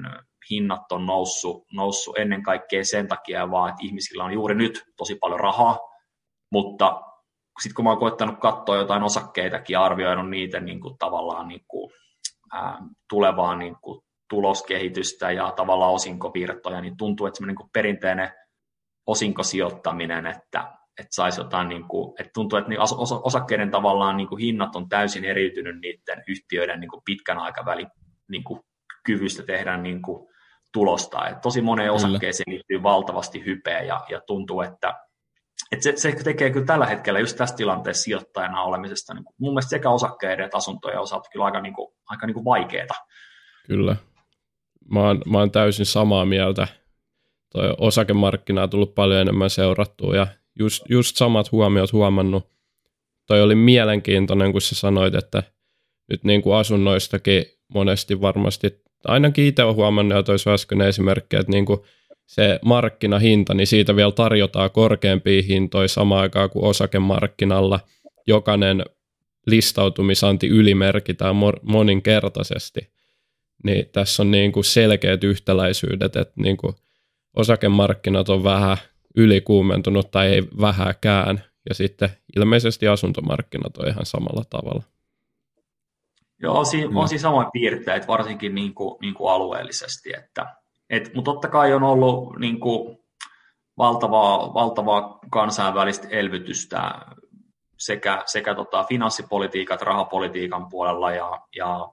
hinnat on noussut, noussut ennen kaikkea sen takia vaan, että ihmisillä on juuri nyt tosi paljon rahaa, mutta sitten kun mä oon koettanut katsoa jotain osakkeitakin ja arvioinut niitä niin kuin tavallaan niin kuin, ää, tulevaa niin kuin tuloskehitystä ja tavallaan osinkovirtoja, niin tuntuu, että semmoinen niin perinteinen osinkosijoittaminen, että, että saisi jotain, niin kuin, että tuntuu, että osakkeiden tavallaan niin kuin hinnat on täysin eriytynyt niiden yhtiöiden niin kuin pitkän aikavälin niin kuin kyvystä tehdä niin kuin tulosta. että tosi moneen osakkeeseen liittyy valtavasti hypeä ja, ja tuntuu, että, että se, se tekee kyllä tällä hetkellä just tässä tilanteessa sijoittajana olemisesta niin kuin, mun mielestä sekä osakkeiden että asuntojen osalta kyllä aika, niin kuin, aika niin kuin vaikeaa. Kyllä. Mä oon, mä oon täysin samaa mieltä toi osakemarkkina on tullut paljon enemmän seurattua ja just, just samat huomiot huomannut. Toi oli mielenkiintoinen, kun sä sanoit, että nyt niin kuin asunnoistakin monesti varmasti, ainakin itse olen huomannut, ja toisi äsken esimerkki, että niin kuin se markkinahinta, niin siitä vielä tarjotaan korkeampia hintoja samaan aikaan kuin osakemarkkinalla. Jokainen listautumisanti ylimerkitään moninkertaisesti. Niin tässä on niin kuin selkeät yhtäläisyydet, että niin kuin osakemarkkinat on vähän ylikuumentunut tai ei vähäkään, ja sitten ilmeisesti asuntomarkkinat on ihan samalla tavalla. Joo, siinä, on siinä samoin piirteet, varsinkin niin kuin, niin kuin alueellisesti. Että, et, mutta totta kai on ollut niin kuin, valtavaa, valtavaa kansainvälistä elvytystä sekä, sekä tota, finanssipolitiikan että rahapolitiikan puolella ja, ja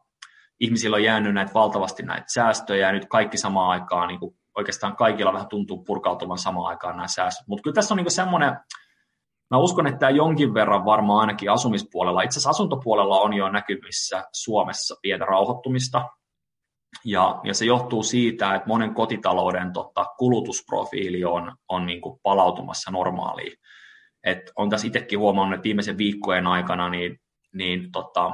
ihmisillä on jäänyt näitä valtavasti näitä säästöjä ja nyt kaikki samaan aikaan, niin kuin oikeastaan kaikilla vähän tuntuu purkautuvan samaan aikaan nämä säästöt. Mutta kyllä tässä on niin semmoinen, mä uskon, että tämä jonkin verran varmaan ainakin asumispuolella, itse asiassa asuntopuolella on jo näkyvissä Suomessa pientä rauhoittumista, ja, ja se johtuu siitä, että monen kotitalouden tota, kulutusprofiili on, on niin kuin palautumassa normaaliin. Et on tässä itsekin huomannut, että viimeisen viikkojen aikana niin, niin tota,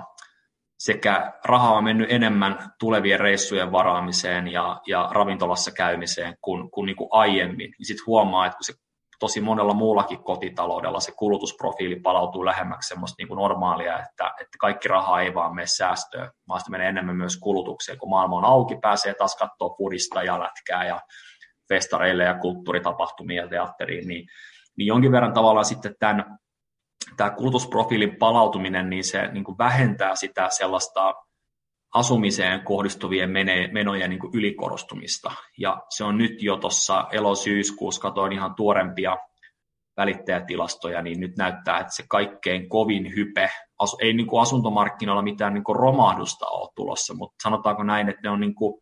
sekä rahaa on mennyt enemmän tulevien reissujen varaamiseen ja, ja ravintolassa käymiseen kuin, kuin, niin kuin aiemmin. Niin sitten huomaa, että kun se tosi monella muullakin kotitaloudella se kulutusprofiili palautuu lähemmäksi semmoista niin kuin normaalia, että, että kaikki raha ei vaan mene säästöön, vaan sitä menee enemmän myös kulutukseen. Kun maailma on auki, pääsee taas katsoa pudista ja lätkää ja festareille ja kulttuuritapahtumia ja teatteriin, niin, niin jonkin verran tavallaan sitten tämän, tämä kulutusprofiilin palautuminen, niin se niin kuin vähentää sitä sellaista asumiseen kohdistuvien menojen niin kuin ylikorostumista. Ja se on nyt jo tuossa elosyyskuussa, katoin ihan tuorempia välittäjätilastoja, niin nyt näyttää, että se kaikkein kovin hype, ei niin kuin asuntomarkkinoilla mitään niin kuin romahdusta ole tulossa, mutta sanotaanko näin, että ne on niin kuin,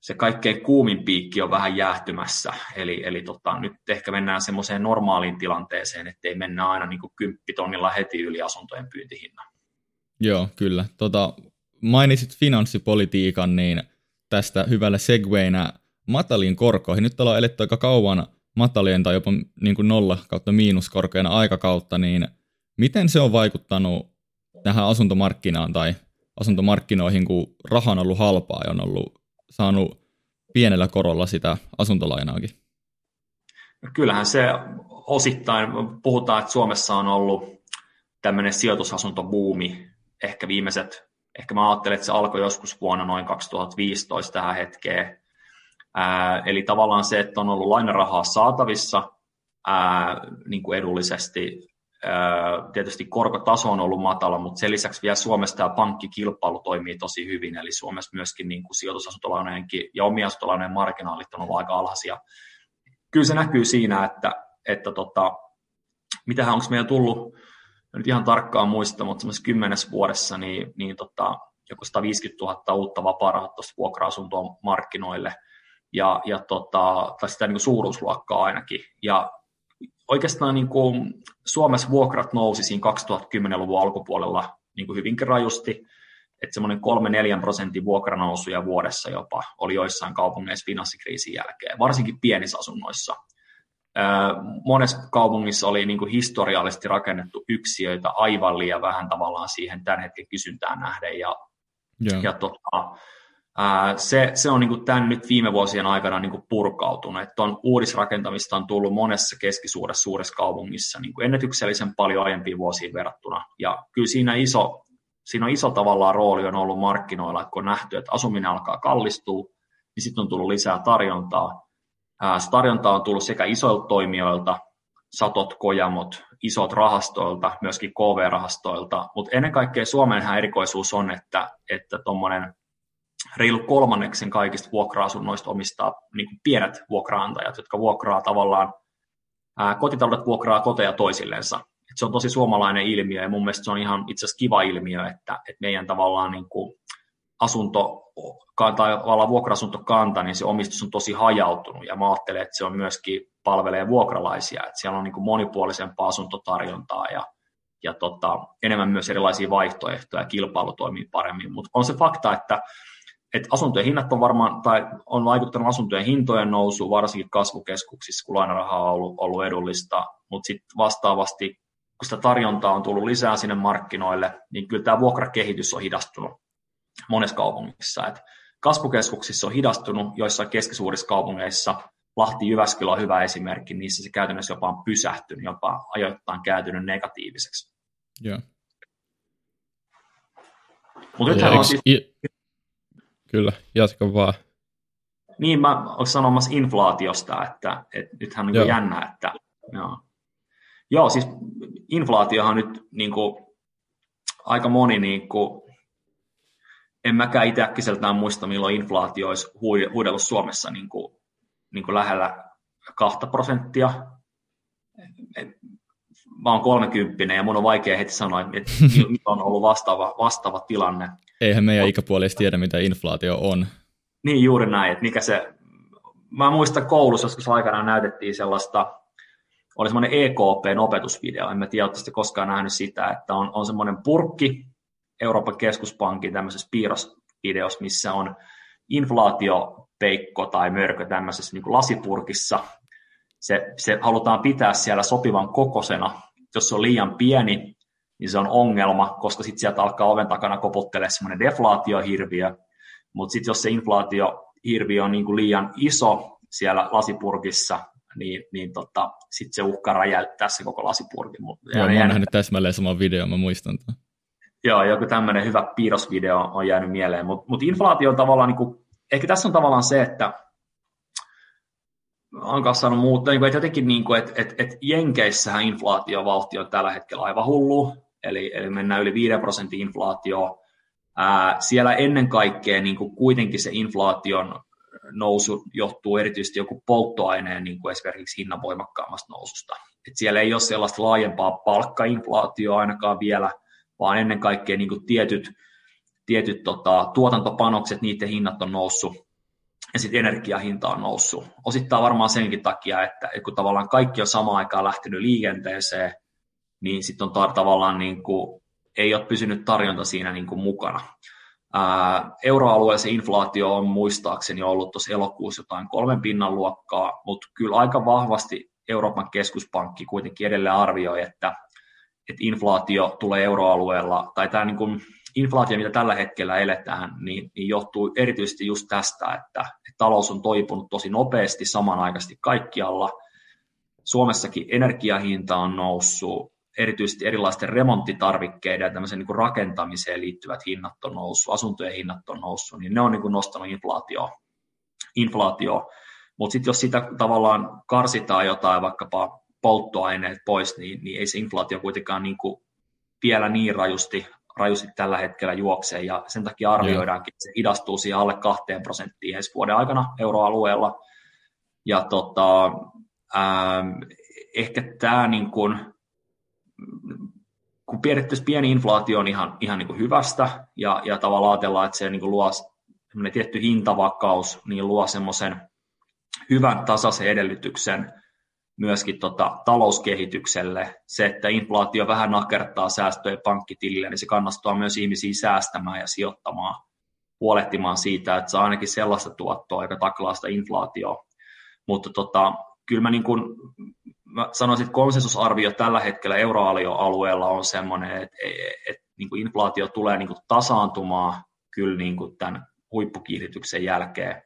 se kaikkein kuumin piikki on vähän jäähtymässä, eli, eli tota, nyt ehkä mennään semmoiseen normaaliin tilanteeseen, ettei mennä aina niin kuin kymppitonnilla heti yli asuntojen pyyntihinnan. Joo, kyllä. Tota, mainitsit finanssipolitiikan, niin tästä hyvällä segwayna mataliin korkoihin. Nyt ollaan eletty aika kauan matalien tai jopa niin kuin nolla kautta miinuskorkojen aikakautta, niin miten se on vaikuttanut tähän asuntomarkkinaan tai asuntomarkkinoihin, kun raha on ollut halpaa ja on ollut saanut pienellä korolla sitä asuntolainaakin? No kyllähän se osittain, puhutaan, että Suomessa on ollut tämmöinen sijoitusasuntobuumi ehkä viimeiset ehkä mä ajattelen, että se alkoi joskus vuonna noin 2015 tähän hetkeen. Ää, eli tavallaan se, että on ollut lainarahaa saatavissa ää, niin kuin edullisesti. Tietysti korkotaso on ollut matala, mutta sen lisäksi vielä Suomessa tämä pankkikilpailu toimii tosi hyvin, eli Suomessa myöskin niin kuin sijoitusasuntolainojen ja omia marginaalit on ollut aika alhaisia. Kyllä se näkyy siinä, että, että tota, mitähän onko meillä tullut nyt ihan tarkkaan muista, mutta semmoisessa kymmenes vuodessa niin, niin tota, joku 150 000 uutta vapaa vuokra-asuntoa markkinoille, ja, ja tota, tai sitä niin kuin suuruusluokkaa ainakin. Ja oikeastaan niin kuin Suomessa vuokrat nousi siinä 2010-luvun alkupuolella niin kuin hyvinkin rajusti, että semmoinen 3-4 prosentin vuokranousuja vuodessa jopa oli joissain kaupungeissa finanssikriisin jälkeen, varsinkin pienissä asunnoissa – monessa kaupungissa oli niin kuin historiallisesti rakennettu yksiöitä aivan liian vähän tavallaan siihen tämän hetken kysyntään nähden. Ja, yeah. ja tota, se, se on niin kuin tämän nyt viime vuosien aikana niin kuin purkautunut. Että on uudisrakentamista on tullut monessa keskisuuressa suuressa kaupungissa niin kuin ennätyksellisen paljon aiempiin vuosiin verrattuna. Ja kyllä siinä iso, siinä on iso tavallaan rooli on ollut markkinoilla, että kun on nähty, että asuminen alkaa kallistua, niin sitten on tullut lisää tarjontaa, se tarjonta on tullut sekä isoilta toimijoilta, satot, kojamot, isot rahastoilta, myöskin KV-rahastoilta, mutta ennen kaikkea Suomen erikoisuus on, että että reilu kolmanneksen kaikista vuokra-asunnoista omistaa niin kuin pienet vuokraantajat, jotka vuokraa tavallaan, ää, kotitaloudet vuokraa koteja toisillensa. Et se on tosi suomalainen ilmiö ja mun mielestä se on ihan itse asiassa kiva ilmiö, että, että meidän tavallaan niin kuin asunto tai vuokra-asuntokanta, niin se omistus on tosi hajautunut ja mä ajattelen, että se on myöskin palvelee vuokralaisia, että siellä on niin kuin monipuolisempaa asuntotarjontaa ja, ja tota, enemmän myös erilaisia vaihtoehtoja ja kilpailu toimii paremmin, mutta on se fakta, että että asuntojen hinnat on varmaan, tai on vaikuttanut asuntojen hintojen nousu varsinkin kasvukeskuksissa, kun lainaraha on ollut, ollut edullista, mutta sitten vastaavasti, kun sitä tarjontaa on tullut lisää sinne markkinoille, niin kyllä tämä vuokrakehitys on hidastunut monessa kaupungissa. Et kasvukeskuksissa on hidastunut, joissain keskisuurissa kaupungeissa, Lahti Jyväskylä on hyvä esimerkki, niissä se käytännössä jopa on pysähtynyt, jopa ajoittain kääntynyt negatiiviseksi. Joo. Mutta nythän on siis... I... Kyllä, jatka vaan. Niin, mä olen sanomassa inflaatiosta, että, että nythän on niin jännä, että joo. joo, siis inflaatiohan nyt niin kuin, aika moni niin kuin, en mäkään itse äkkiseltään muista, milloin inflaatio olisi huidellut Suomessa niin kuin, niin kuin lähellä kahta prosenttia. Mä oon kolmekymppinen ja mun on vaikea heti sanoa, että milloin on ollut vastaava, vastaava tilanne. Eihän meidän ikäpuolista tiedä, mitä inflaatio on. Niin, juuri näin. Että mikä se... Mä muistan koulussa joskus aikanaan näytettiin sellaista, oli semmoinen EKPn opetusvideo, en mä tiedä, oletteko koskaan nähnyt sitä, että on, on semmoinen purkki Euroopan keskuspankin tämmöisessä piirrosvideossa, missä on inflaatiopeikko tai mörkö tämmöisessä niin kuin lasipurkissa. Se, se halutaan pitää siellä sopivan kokosena. Jos se on liian pieni, niin se on ongelma, koska sitten sieltä alkaa oven takana koputtelemaan semmoinen deflaatiohirviö. Mutta sitten jos se inflaatiohirviö on niin kuin liian iso siellä lasipurkissa, niin, niin tota, sitten se uhkaa räjäyttää se koko lasipurki. Joo, mä oon nähnyt täsmälleen saman video, mä muistan tämän. Joo, joku tämmöinen hyvä piirrosvideo on jäänyt mieleen, mutta mut inflaatio on tavallaan, niin kuin, ehkä tässä on tavallaan se, että on kanssa sanonut muuttaa, niin kuin, että jotenkin niin kuin, että, että, että Jenkeissähän inflaatiovauhti on tällä hetkellä aivan hullu, eli, eli mennään yli 5 prosentin inflaatio. Ää, siellä ennen kaikkea niin kuin kuitenkin se inflaation nousu johtuu erityisesti joku polttoaineen niin kuin esimerkiksi hinnan voimakkaammasta noususta. Et siellä ei ole sellaista laajempaa palkkainflaatioa ainakaan vielä, vaan ennen kaikkea niin kuin tietyt, tietyt tota, tuotantopanokset, niiden hinnat on noussut, ja sitten energiahinta on noussut. Osittain varmaan senkin takia, että kun tavallaan kaikki on samaan aikaan lähtenyt liikenteeseen, niin sitten on tar- tavallaan niin kuin, ei ole pysynyt tarjonta siinä niin kuin mukana. Ää, inflaatio on muistaakseni ollut tuossa elokuussa jotain kolmen pinnan luokkaa, mutta kyllä aika vahvasti Euroopan keskuspankki kuitenkin edelleen arvioi, että, että inflaatio tulee euroalueella, tai tämä niin kuin inflaatio, mitä tällä hetkellä eletään, niin, niin johtuu erityisesti just tästä, että, että talous on toipunut tosi nopeasti samanaikaisesti kaikkialla. Suomessakin energiahinta on noussut, erityisesti erilaisten remonttitarvikkeiden ja tämmöisen niin rakentamiseen liittyvät hinnat on noussut, asuntojen hinnat on noussut, niin ne on niin kuin nostanut inflaatio. inflaatio. Mutta sitten jos sitä tavallaan karsitaan jotain vaikkapa polttoaineet pois, niin, niin ei se inflaatio kuitenkaan niin kuin vielä niin rajusti, rajusti tällä hetkellä juoksee, ja sen takia arvioidaankin, että se hidastuu siihen alle kahteen prosenttiin ensi vuoden aikana euroalueella. Ja tota, ähm, ehkä tämä niin kuin, kun periaatteessa pieni inflaatio on ihan, ihan niin kuin hyvästä ja, ja tavallaan ajatellaan, että se niin kuin luo tietty hintavakaus, niin luo semmoisen hyvän tasaisen edellytyksen myöskin tota, talouskehitykselle. Se, että inflaatio vähän nakertaa säästöjä pankkitilille, niin se kannustaa myös ihmisiä säästämään ja sijoittamaan, huolehtimaan siitä, että saa ainakin sellaista tuottoa, joka taklaa sitä inflaatioa. Mutta tota, kyllä mä niin kuin mä sanoisin, että konsensusarvio tällä hetkellä euroalueella on sellainen, että, että niin kuin inflaatio tulee niin kuin tasaantumaan kyllä niin kuin tämän huippukiihdytyksen jälkeen.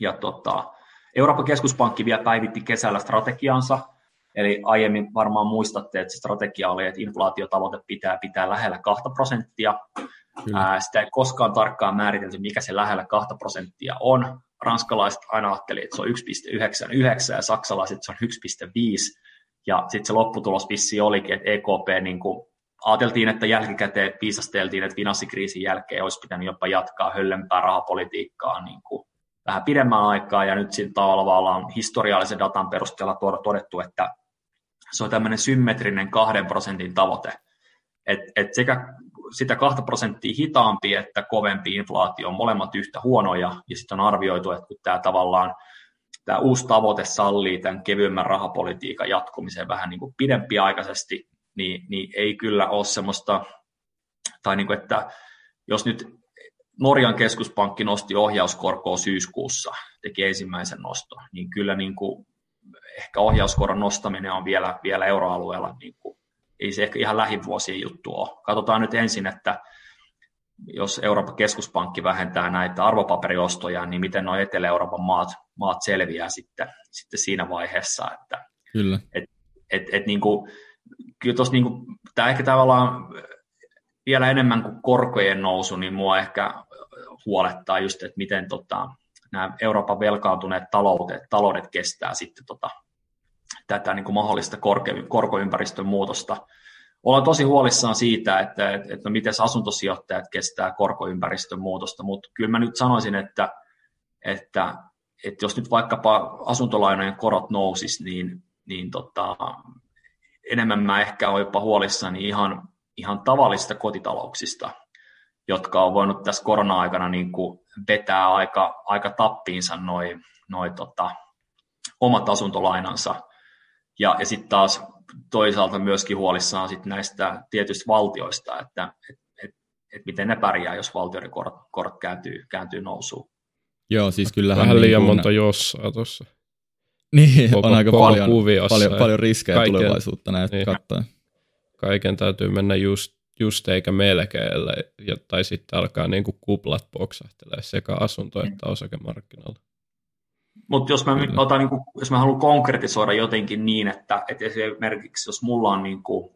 Ja tota, Euroopan keskuspankki vielä päivitti kesällä strategiansa, eli aiemmin varmaan muistatte, että se strategia oli, että inflaatiotavoite pitää pitää lähellä 2 prosenttia. Ää, sitä ei koskaan tarkkaan määritelty, mikä se lähellä 2 prosenttia on ranskalaiset aina ajatteli, että se on 1,99 ja saksalaiset se on 1,5. Ja sitten se lopputulos vissi olikin, että EKP niin kuin, ajateltiin, että jälkikäteen piisasteltiin, että finanssikriisin jälkeen olisi pitänyt jopa jatkaa höllempää rahapolitiikkaa niin kuin, vähän pidemmän aikaa, ja nyt siinä tavallaan historiallisen datan perusteella todettu, että se on tämmöinen symmetrinen kahden prosentin tavoite. Et, et sekä sitä kahta prosenttia hitaampi että kovempi inflaatio on molemmat yhtä huonoja, ja sitten on arvioitu, että kun tämä tavallaan tämä uusi tavoite sallii tämän kevyemmän rahapolitiikan jatkumisen vähän niin kuin pidempiaikaisesti, niin, niin ei kyllä ole semmoista, tai niin kuin, että jos nyt Norjan keskuspankki nosti ohjauskorkoa syyskuussa, teki ensimmäisen noston, niin kyllä niin kuin ehkä ohjauskoron nostaminen on vielä, vielä euroalueella niin kuin ei se ehkä ihan lähivuosien juttu ole. Katsotaan nyt ensin, että jos Euroopan keskuspankki vähentää näitä arvopaperiostoja, niin miten nuo Etelä-Euroopan maat, maat selviää sitten, sitten siinä vaiheessa. Että, kyllä. Et, et, et niin kuin, kyllä tos niin kuin, tämä ehkä tavallaan vielä enemmän kuin korkojen nousu, niin mua ehkä huolettaa just, että miten tota, nämä Euroopan velkaantuneet taloudet, taloudet kestää sitten tota, tätä niin kuin mahdollista korke, korkoympäristön muutosta. ollaan tosi huolissaan siitä, että, että, että miten asuntosijoittajat kestää korkoympäristön muutosta, mutta kyllä mä nyt sanoisin, että, että, että jos nyt vaikkapa asuntolainojen korot nousis, niin, niin tota, enemmän mä ehkä olen jopa huolissani ihan, ihan tavallisista kotitalouksista, jotka on voinut tässä korona-aikana niin kuin vetää aika, aika tappiinsa noin noi, tota, omat asuntolainansa. Ja, ja sitten taas toisaalta myöskin huolissaan sit näistä tietyistä valtioista, että et, et, et miten ne pärjää, jos valtioiden korot, korot kääntyy, kääntyy nousuun. Joo, siis kyllähän... Vähän niin liian kuin- monta jossaa tuossa. Niin, koko- on aika koko paljon, kuviossa paljon, paljon riskejä kaiken- tulevaisuutta näitä niin. katsoen. Kaiken täytyy mennä just, just eikä melkein, ja, tai sitten alkaa niinku kuplat poksahtelee sekä asunto- että osakemarkkinoilla. Mutta jos mä, Kyllä. nyt otan, niin kuin, jos mä haluan konkretisoida jotenkin niin, että, että esimerkiksi jos mulla on, niin kuin,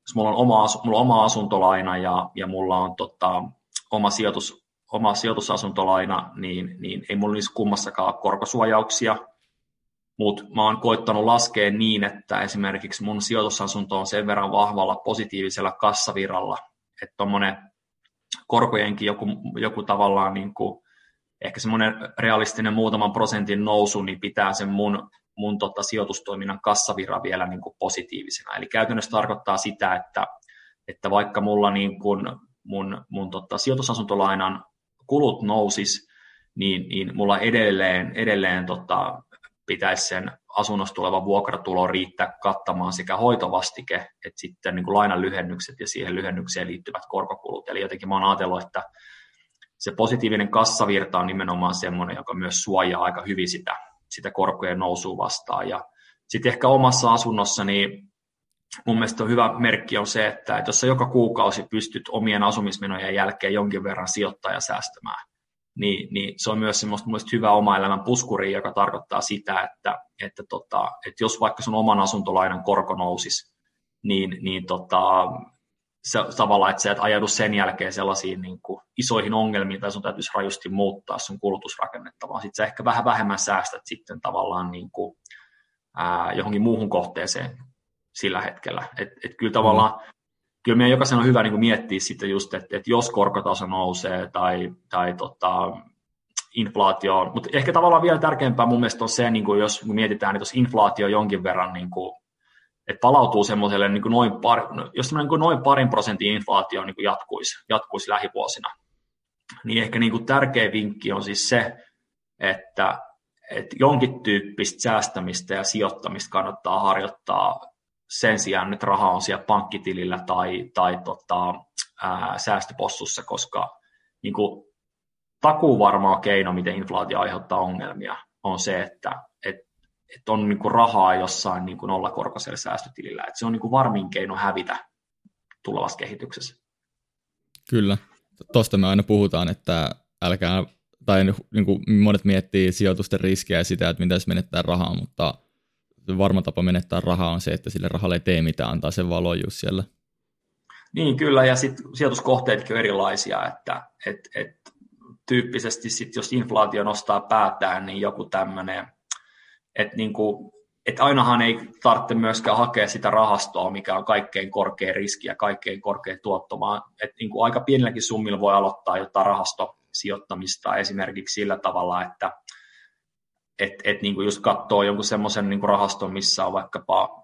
jos mulla on oma, mulla on oma asuntolaina ja, ja mulla on tota, oma, sijoitus, oma sijoitusasuntolaina, niin, niin ei mulla niissä kummassakaan ole korkosuojauksia, mutta mä oon koittanut laskea niin, että esimerkiksi mun sijoitusasunto on sen verran vahvalla positiivisella kassavirralla, että tuommoinen korkojenkin joku, joku tavallaan niin kuin, ehkä semmoinen realistinen muutaman prosentin nousu, niin pitää sen mun, mun tota sijoitustoiminnan kassavirra vielä niin kuin positiivisena. Eli käytännössä tarkoittaa sitä, että, että vaikka mulla niin kuin mun, mun tota sijoitusasuntolainan kulut nousis, niin, niin mulla edelleen, edelleen tota, pitäisi sen asunnosta tuleva vuokratulo riittää kattamaan sekä hoitovastike että sitten niin kuin lainan lyhennykset ja siihen lyhennykseen liittyvät korkokulut. Eli jotenkin mä oon ajatellut, että se positiivinen kassavirta on nimenomaan semmoinen, joka myös suojaa aika hyvin sitä, sitä korkojen nousua vastaan. Ja sitten ehkä omassa asunnossa, niin mun mielestä on hyvä merkki on se, että, että jos sä joka kuukausi pystyt omien asumismenojen jälkeen jonkin verran sijoittaa ja säästämään, niin, niin se on myös semmoista mun hyvä oma elämän puskuri, joka tarkoittaa sitä, että, että, tota, että jos vaikka sun oman asuntolainan korko nousisi, niin, niin tota, se, tavallaan, että sä et ajaudu sen jälkeen sellaisiin niin kuin isoihin ongelmiin, tai sun täytyisi rajusti muuttaa sun kulutusrakennetta, vaan sitten sä ehkä vähän vähemmän säästät sitten tavallaan niin kuin, ää, johonkin muuhun kohteeseen sillä hetkellä. Et, et kyllä tavallaan, kyllä meidän jokaisen on hyvä niin kuin miettiä sitten just, että, että jos korkotaso nousee tai, tai tota, inflaatio, mutta ehkä tavallaan vielä tärkeämpää mun mielestä on se, niin kuin jos mietitään, että jos inflaatio jonkin verran niin kuin, että palautuu semmoiselle niin noin, par, jos semmoinen niin noin parin prosentin inflaatio niin kuin jatkuisi, jatkuisi lähivuosina, niin ehkä niin kuin tärkeä vinkki on siis se, että, että jonkin tyyppistä säästämistä ja sijoittamista kannattaa harjoittaa sen sijaan, että raha on siellä pankkitilillä tai, tai tota, ää, säästöpossussa, koska niin kuin, takuu varmaa keino, miten inflaatio aiheuttaa ongelmia, on se, että et, et on niin kuin rahaa jossain niin kuin nollakorkoisella säästötilillä. Et se on niin kuin varmin keino hävitä tulevassa kehityksessä. Kyllä. Tuosta me aina puhutaan, että älkää, tai niin kuin monet miettii sijoitusten riskiä ja sitä, että mitä se menettää rahaa, mutta varma tapa menettää rahaa on se, että sille rahalle ei tee mitään, antaa sen valojuu siellä. Niin, kyllä, ja sitten sijoituskohteetkin on erilaisia, että et, et, tyyppisesti sit, jos inflaatio nostaa päätään, niin joku tämmöinen, että niinku, et ainahan ei tarvitse myöskään hakea sitä rahastoa, mikä on kaikkein korkein riski ja kaikkein korkein tuotto, vaan että niinku aika pienelläkin summilla voi aloittaa jotain rahastosijoittamista esimerkiksi sillä tavalla, että et, et niinku just katsoo jonkun semmoisen niinku rahaston, missä on vaikkapa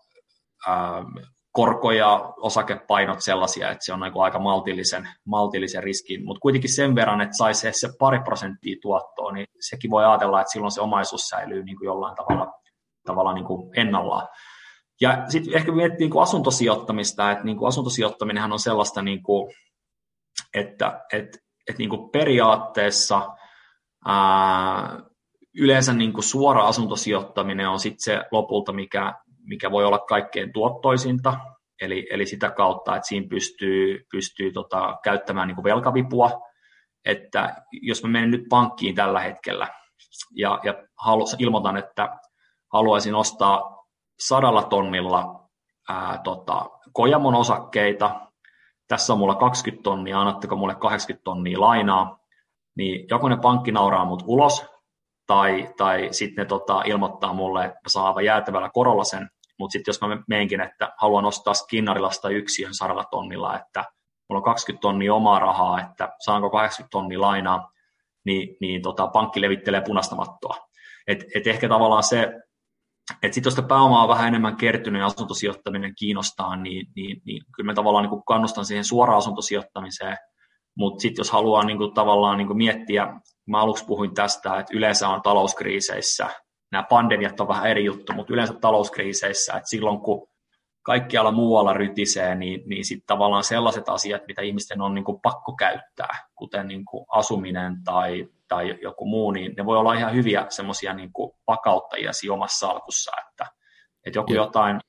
ää, korko- ja osakepainot sellaisia, että se on niinku aika maltillisen, maltillisen riskin, mutta kuitenkin sen verran, että saisi se pari prosenttia tuottoa, niin sekin voi ajatella, että silloin se omaisuus säilyy niinku jollain tavalla, tavalla niinku ennallaan. Ja sitten ehkä miettii niinku asuntosijoittamista, että niinku asuntosijoittaminenhan on sellaista, niinku, että et, et niinku periaatteessa ää, yleensä niinku suora asuntosijoittaminen on sitten se lopulta, mikä, mikä voi olla kaikkein tuottoisinta, eli, eli sitä kautta, että siinä pystyy, pystyy tota, käyttämään niin kuin velkavipua, että jos mä menen nyt pankkiin tällä hetkellä ja, ja halu, ilmoitan, että haluaisin ostaa sadalla tonnilla ää, tota, Kojamon osakkeita, tässä on mulla 20 tonnia, annatteko mulle 80 tonnia lainaa, niin joko ne pankki nauraa mut ulos, tai, tai sitten ne tota, ilmoittaa mulle, aivan jäätävällä korolla sen mutta sitten jos mä meenkin, että haluan ostaa Skinnarilasta yksiön saralla tonnilla, että mulla on 20 tonnia omaa rahaa, että saanko 80 tonnia lainaa, niin, niin tota, pankki levittelee punaista mattoa. Et, et ehkä tavallaan se, että sitten jos sitä pääomaa on vähän enemmän kertynyt ja asuntosijoittaminen kiinnostaa, niin, niin, niin kyllä mä tavallaan niin kannustan siihen suoraan asuntosijoittamiseen, mutta sitten jos haluaa niin kuin, tavallaan niin kuin miettiä, mä aluksi puhuin tästä, että yleensä on talouskriiseissä, nämä pandemiat on vähän eri juttu, mutta yleensä talouskriiseissä, että silloin kun kaikkialla muualla rytisee, niin, niin sitten tavallaan sellaiset asiat, mitä ihmisten on niin kuin pakko käyttää, kuten niin kuin asuminen tai, tai joku muu, niin ne voi olla ihan hyviä semmoisia niin vakauttajia siinä omassa salkussa, että, että joku jotain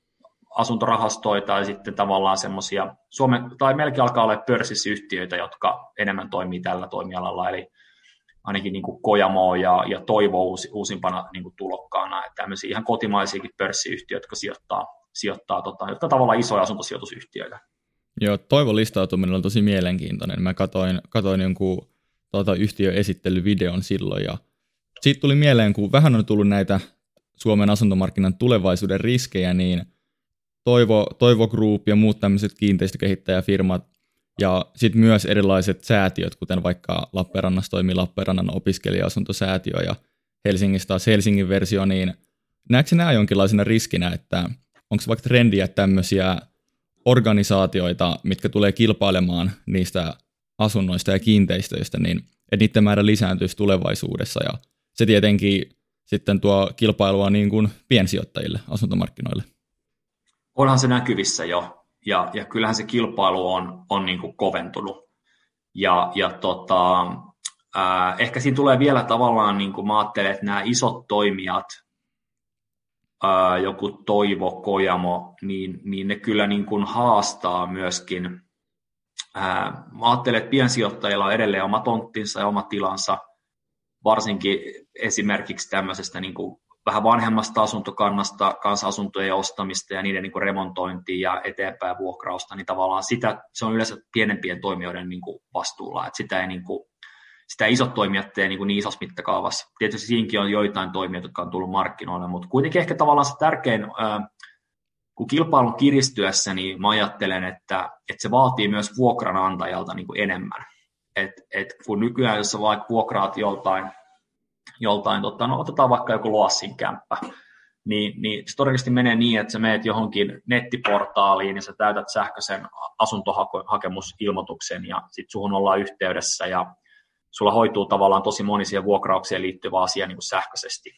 asuntorahastoja tai sitten tavallaan semmoisia, Suomen, tai melkein alkaa olla pörssissä yhtiöitä, jotka enemmän toimii tällä toimialalla, eli ainakin niin kuin Kojamo ja, ja Toivo uusi, uusimpana niin kuin tulokkaana, että tämmöisiä ihan kotimaisiakin pörssiyhtiöitä, jotka sijoittaa, sijoittaa tota, jotka tavallaan isoja asuntosijoitusyhtiöitä. Joo, Toivo listautuminen on tosi mielenkiintoinen. Mä katoin, katoin jonkun tota, yhtiöesittelyvideon silloin ja siitä tuli mieleen, kun vähän on tullut näitä Suomen asuntomarkkinan tulevaisuuden riskejä, niin Toivo, Toivo Group ja muut tämmöiset kiinteistökehittäjäfirmat ja sitten myös erilaiset säätiöt, kuten vaikka Lappeenrannassa toimii Lappeenrannan opiskelija-asuntosäätiö ja Helsingissä taas Helsingin versio, niin näetkö nämä jonkinlaisena riskinä, että onko vaikka trendiä tämmöisiä organisaatioita, mitkä tulee kilpailemaan niistä asunnoista ja kiinteistöistä, niin että niiden määrä lisääntyisi tulevaisuudessa ja se tietenkin sitten tuo kilpailua niin kuin piensijoittajille asuntomarkkinoille. Onhan se näkyvissä jo, ja, ja kyllähän se kilpailu on, on niin kuin koventunut. Ja, ja tota, ää, ehkä siinä tulee vielä tavallaan, niin kuin mä ajattelen, että nämä isot toimijat, ää, joku Toivo, Kojamo, niin, niin ne kyllä niin kuin haastaa myöskin. Ää, mä ajattelen, että piensijoittajilla on edelleen oma tonttinsa ja oma tilansa, varsinkin esimerkiksi tämmöisestä niin kuin vähän vanhemmasta asuntokannasta, kanssa-asuntojen ostamista ja niiden niin kuin remontointia ja eteenpäin vuokrausta, niin tavallaan sitä, se on yleensä pienempien toimijoiden niin kuin vastuulla, että sitä ei, niin kuin, sitä isot toimijat tee niin, kuin niin isossa mittakaavassa. Tietysti siinäkin on joitain toimijoita, jotka on tullut markkinoille, mutta kuitenkin ehkä tavallaan se tärkein, kun kilpailun kiristyessä, niin mä ajattelen, että, että se vaatii myös vuokranantajalta niin kuin enemmän. Et, et kun nykyään, jos sä vaikka vuokraat joltain joltain, tota, no otetaan vaikka joku Loassin kämppä, niin, niin se todennäköisesti menee niin, että sä meet johonkin nettiportaaliin ja sä täytät sähköisen asuntohakemusilmoituksen ja sitten suhun ollaan yhteydessä ja sulla hoituu tavallaan tosi moni siihen vuokraukseen liittyvä asia niin kuin sähköisesti.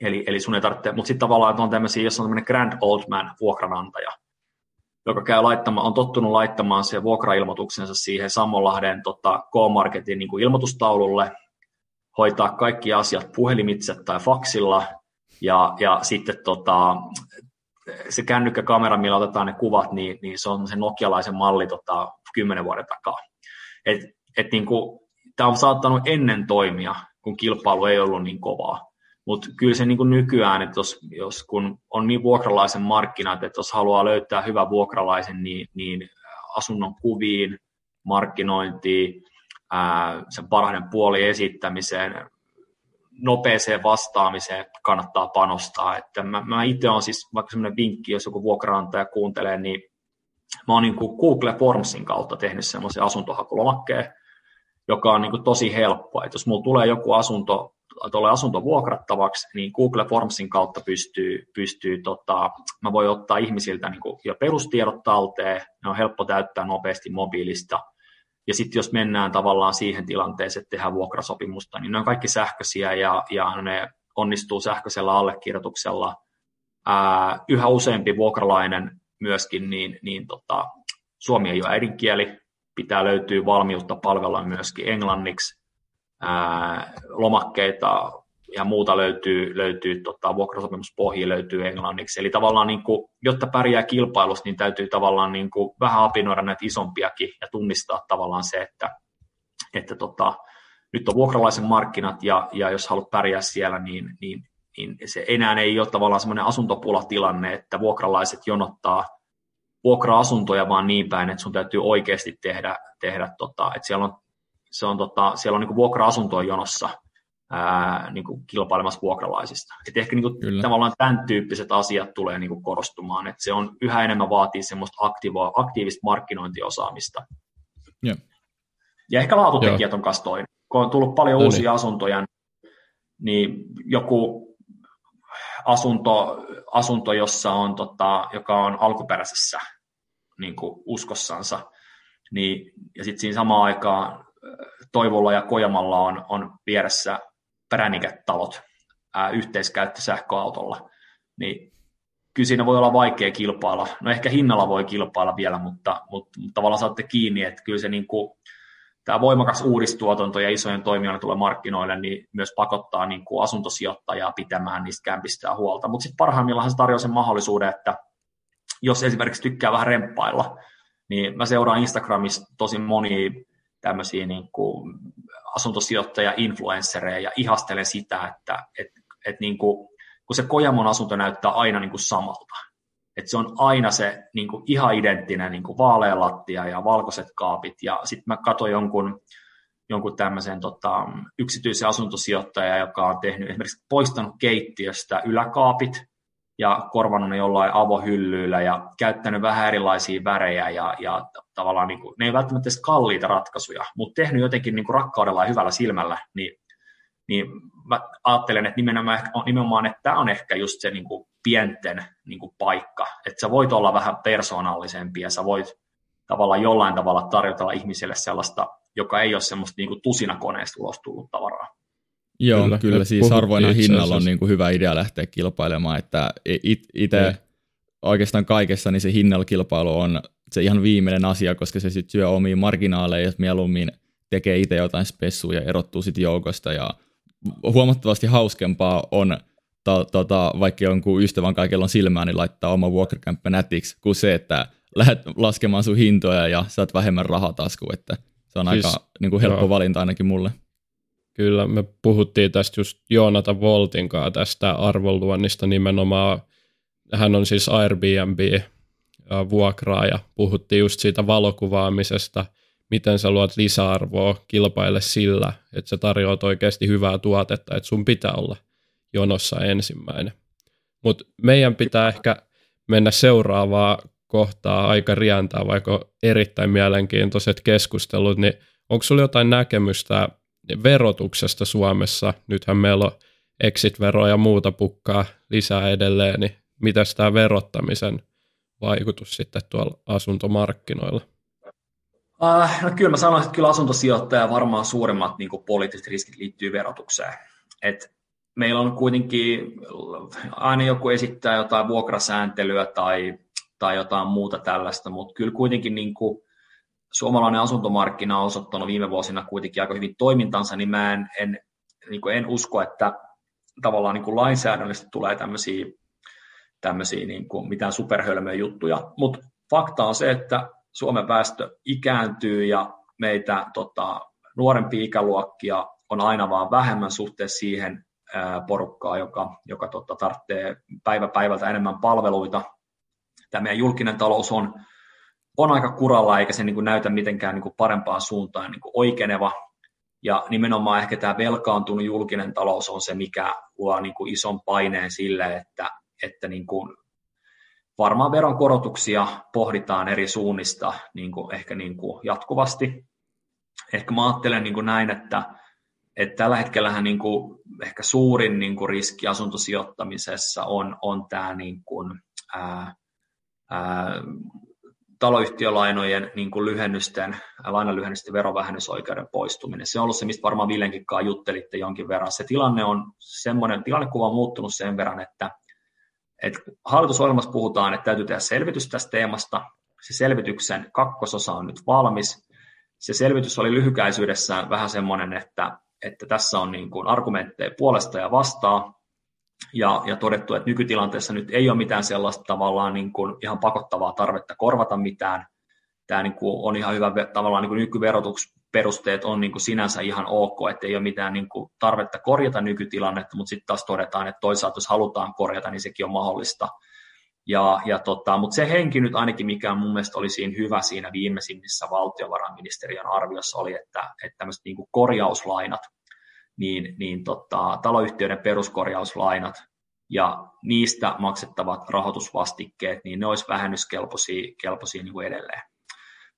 Eli, eli sun ei tarvitse, mutta sitten tavallaan että on tämmöisiä, jos on tämmöinen grand old man vuokranantaja, joka käy laittamaan, on tottunut laittamaan se vuokrailmoituksensa siihen Sammonlahden tota, K-Marketin niin kuin ilmoitustaululle, hoitaa kaikki asiat puhelimitse tai faksilla, ja, ja sitten tota, se kännykkäkamera, millä otetaan ne kuvat, niin, niin se on se nokialaisen malli tota, kymmenen vuoden takaa. Et, et niin tämä on saattanut ennen toimia, kun kilpailu ei ollut niin kovaa. Mutta kyllä se niin kuin nykyään, että jos, jos kun on niin vuokralaisen markkinat, että jos haluaa löytää hyvän vuokralaisen, niin, niin asunnon kuviin, markkinointiin, sen parhaiden puoli esittämiseen, nopeeseen vastaamiseen kannattaa panostaa. Että mä, mä itse olen siis, vaikka semmoinen vinkki, jos joku vuokraantaja kuuntelee, niin mä oon niin kuin Google Formsin kautta tehnyt semmoisen asuntohakulomakkeen, joka on niin kuin tosi helppo. Että jos mulla tulee joku asunto, tulee asunto vuokrattavaksi, niin Google Formsin kautta pystyy, pystyy tota, mä voin ottaa ihmisiltä niin kuin jo perustiedot talteen, ne on helppo täyttää nopeasti mobiilista, ja sitten jos mennään tavallaan siihen tilanteeseen, että tehdään vuokrasopimusta, niin ne on kaikki sähköisiä ja, ja ne onnistuu sähköisellä allekirjoituksella. Ää, yhä useampi vuokralainen myöskin, niin, niin tota, suomi ei ole äidinkieli, pitää löytyä valmiutta palvella myöskin englanniksi. Ää, lomakkeita ja muuta löytyy, löytyy tota, vuokrasopimuspohja löytyy englanniksi. Eli tavallaan, niin kuin, jotta pärjää kilpailussa, niin täytyy tavallaan niin kuin, vähän apinoida näitä isompiakin ja tunnistaa tavallaan se, että, että tota, nyt on vuokralaisen markkinat ja, ja jos haluat pärjää siellä, niin, niin, niin se enää ei ole tavallaan semmoinen asuntopulatilanne, että vuokralaiset jonottaa vuokra-asuntoja vaan niin päin, että sun täytyy oikeasti tehdä, tehdä tota, että siellä on, se on, tota, siellä on niin vuokra-asuntoja jonossa – ää, niin kuin kilpailemassa vuokralaisista. Et ehkä niin kuin, tavallaan tämän tyyppiset asiat tulee niin kuin korostumaan, että se on yhä enemmän vaatii semmoista aktiivista, aktiivista markkinointiosaamista. Yeah. Ja ehkä laatutekijät on myös toinen. Kun on tullut paljon no uusia niin. asuntoja, niin joku asunto, asunto jossa on, tota, joka on alkuperäisessä niin kuin uskossansa, niin, ja sitten siinä samaan aikaan Toivolla ja Kojamalla on, on vieressä präniketalot ää, yhteiskäyttö sähköautolla, niin kyllä siinä voi olla vaikea kilpailla. No ehkä hinnalla voi kilpailla vielä, mutta, mutta tavallaan saatte kiinni, että kyllä se niin kuin, tämä voimakas uudistuotanto ja isojen toimijoiden tulee markkinoille, niin myös pakottaa niin kuin asuntosijoittajaa pitämään niistä kämpistä huolta. Mutta sitten parhaimmillaan se tarjoaa sen mahdollisuuden, että jos esimerkiksi tykkää vähän remppailla, niin mä seuraan Instagramissa tosi monia tämmöisiä niin kuin asuntosijoittaja-influenssereja ja ihastelen sitä, että et, et niin kuin, kun se Kojamon asunto näyttää aina niin kuin samalta. että se on aina se niin kuin ihan identtinen niin kuin vaalea lattia ja valkoiset kaapit. Ja sitten mä katsoin jonkun, jonkun tämmöisen tota, yksityisen asuntosijoittajan, joka on tehnyt esimerkiksi poistanut keittiöstä yläkaapit ja korvannut ne jollain avohyllyillä ja käyttänyt vähän erilaisia värejä ja, ja tavallaan niin kuin, ne ei välttämättä edes kalliita ratkaisuja, mutta tehnyt jotenkin niin kuin rakkaudella ja hyvällä silmällä, niin, niin mä ajattelen, että nimenomaan, nimenomaan että tämä on ehkä just se niin kuin pienten niin kuin paikka, että sä voit olla vähän persoonallisempi ja sä voit tavallaan jollain tavalla tarjota ihmiselle sellaista, joka ei ole semmoista niin kuin tusinakoneesta ulos tullut tavaraa. Joo, kyllä, kyllä siis harvoina hinnalla on niin kuin hyvä idea lähteä kilpailemaan, että itse oikeastaan kaikessa niin se hinnalla kilpailu on se ihan viimeinen asia, koska se sitten syö omiin marginaaleja ja mieluummin tekee itse jotain spessuja ja erottuu sitten joukosta ja huomattavasti hauskempaa on ta, tota, vaikka jonkun ystävän kaikella on silmää, niin laittaa oma vuokrakämppä nätiksi, kuin se, että lähdet laskemaan sun hintoja ja saat vähemmän rahaa taskuun, että se on siis, aika niin kuin helppo joo. valinta ainakin mulle. Kyllä, me puhuttiin tästä just Joonata Voltin kanssa tästä arvonluonnista nimenomaan. Hän on siis Airbnb-vuokraa ja puhuttiin just siitä valokuvaamisesta, miten sä luot lisäarvoa kilpaille sillä, että sä tarjoat oikeasti hyvää tuotetta, että sun pitää olla jonossa ensimmäinen. Mutta meidän pitää ehkä mennä seuraavaa kohtaa aika rientää, vaikka erittäin mielenkiintoiset keskustelut, niin onko sulla jotain näkemystä verotuksesta Suomessa. Nythän meillä on exit-veroa ja muuta pukkaa lisää edelleen, niin mitä tämä verottamisen vaikutus sitten tuolla asuntomarkkinoilla? Uh, no kyllä mä sanoisin, että kyllä asuntosijoittaja varmaan suurimmat niin poliittiset riskit liittyy verotukseen. Et meillä on kuitenkin, aina joku esittää jotain vuokrasääntelyä tai, tai jotain muuta tällaista, mutta kyllä kuitenkin niin kuin, suomalainen asuntomarkkina on osoittanut viime vuosina kuitenkin aika hyvin toimintansa, niin mä en, en, niin en usko, että tavallaan niin kuin lainsäädännöllisesti tulee tämmöisiä, tämmöisiä niin kuin mitään superhölmöjä juttuja, mutta fakta on se, että Suomen väestö ikääntyy ja meitä tota, nuorempia ikäluokkia on aina vaan vähemmän suhteessa siihen porukkaa, joka, joka tota, tarvitsee päivä päivältä enemmän palveluita. Tämä meidän julkinen talous on on aika kuralla eikä se niin kuin näytä mitenkään niin kuin parempaan suuntaan niin kuin oikeneva. Ja nimenomaan ehkä tämä velkaantunut julkinen talous on se, mikä luo niin kuin ison paineen sille, että, että niin kuin varmaan veronkorotuksia pohditaan eri suunnista niin kuin ehkä niin kuin jatkuvasti. Ehkä mä ajattelen niin kuin näin, että, että tällä hetkellä niin ehkä suurin niin kuin riski asuntosijoittamisessa on, on tämä niin kuin, ää, ää, taloyhtiölainojen niin kuin lyhennysten, lainalyhennysten verovähennysoikeuden poistuminen. Se on ollut se, mistä varmaan Villenkin juttelitte jonkin verran. Se tilanne on semmoinen, tilannekuva on muuttunut sen verran, että, että hallitusohjelmassa puhutaan, että täytyy tehdä selvitys tästä teemasta. Se selvityksen kakkososa on nyt valmis. Se selvitys oli lyhykäisyydessään vähän semmoinen, että, että tässä on niin kuin argumentteja puolesta ja vastaan, ja, ja todettu, että nykytilanteessa nyt ei ole mitään sellaista tavallaan niin kuin ihan pakottavaa tarvetta korvata mitään. Tämä niin kuin on ihan hyvä, tavallaan niin kuin nykyverotusperusteet on niin kuin sinänsä ihan ok, että ei ole mitään niin kuin tarvetta korjata nykytilannetta, mutta sitten taas todetaan, että toisaalta jos halutaan korjata, niin sekin on mahdollista. Ja, ja tota, mutta se henki nyt ainakin, mikä mun mielestä oli siinä hyvä siinä viimeisimmissä valtiovarainministeriön arviossa, oli, että, että tämmöiset niin korjauslainat, niin, niin tota, taloyhtiöiden peruskorjauslainat ja niistä maksettavat rahoitusvastikkeet, niin ne olisi vähennyskelpoisia kelpoisia niin kuin edelleen.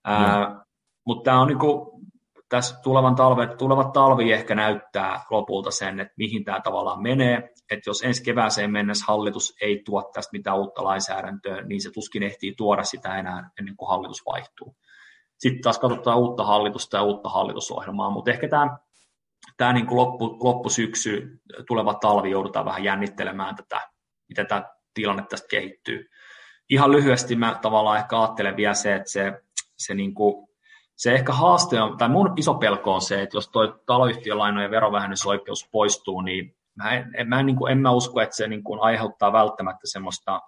Mm. Mutta tämä on niin kuin, tässä tulevan talve, tulevat talvi ehkä näyttää lopulta sen, että mihin tämä tavallaan menee. Että jos ensi kevääseen mennessä hallitus ei tuo tästä mitään uutta lainsäädäntöä, niin se tuskin ehtii tuoda sitä enää ennen kuin hallitus vaihtuu. Sitten taas katsotaan uutta hallitusta ja uutta hallitusohjelmaa, mutta ehkä tämä, tämä niin kuin loppu, loppusyksy, tuleva talvi joudutaan vähän jännittelemään tätä, miten tämä tilanne tästä kehittyy. Ihan lyhyesti mä tavallaan ehkä ajattelen vielä se, että se, se niin kuin se ehkä haaste on, tai mun iso pelko on se, että jos tuo taloyhtiölainojen verovähennysoikeus poistuu, niin mä en, en, mä en, niin kuin, en mä usko, että se niin kuin aiheuttaa välttämättä semmoista,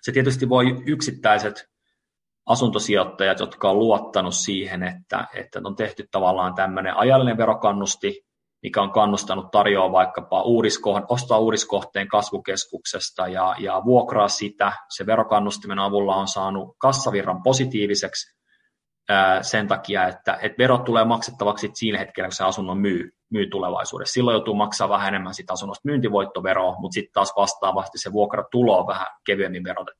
se tietysti voi yksittäiset asuntosijoittajat, jotka on luottanut siihen, että, että on tehty tavallaan tämmöinen ajallinen verokannusti, mikä on kannustanut tarjoaa vaikkapa uudiskohteen, ostaa uudiskohteen kasvukeskuksesta ja, ja vuokraa sitä. Se verokannustimen avulla on saanut kassavirran positiiviseksi, sen takia, että, että verot tulee maksettavaksi siinä hetkellä, kun se asunnon myy, myy tulevaisuudessa. Silloin joutuu maksaa vähän enemmän sitä asunnosta myyntivoittoveroa, mutta sitten taas vastaavasti se vuokratulo on vähän kevyemmin verotettu.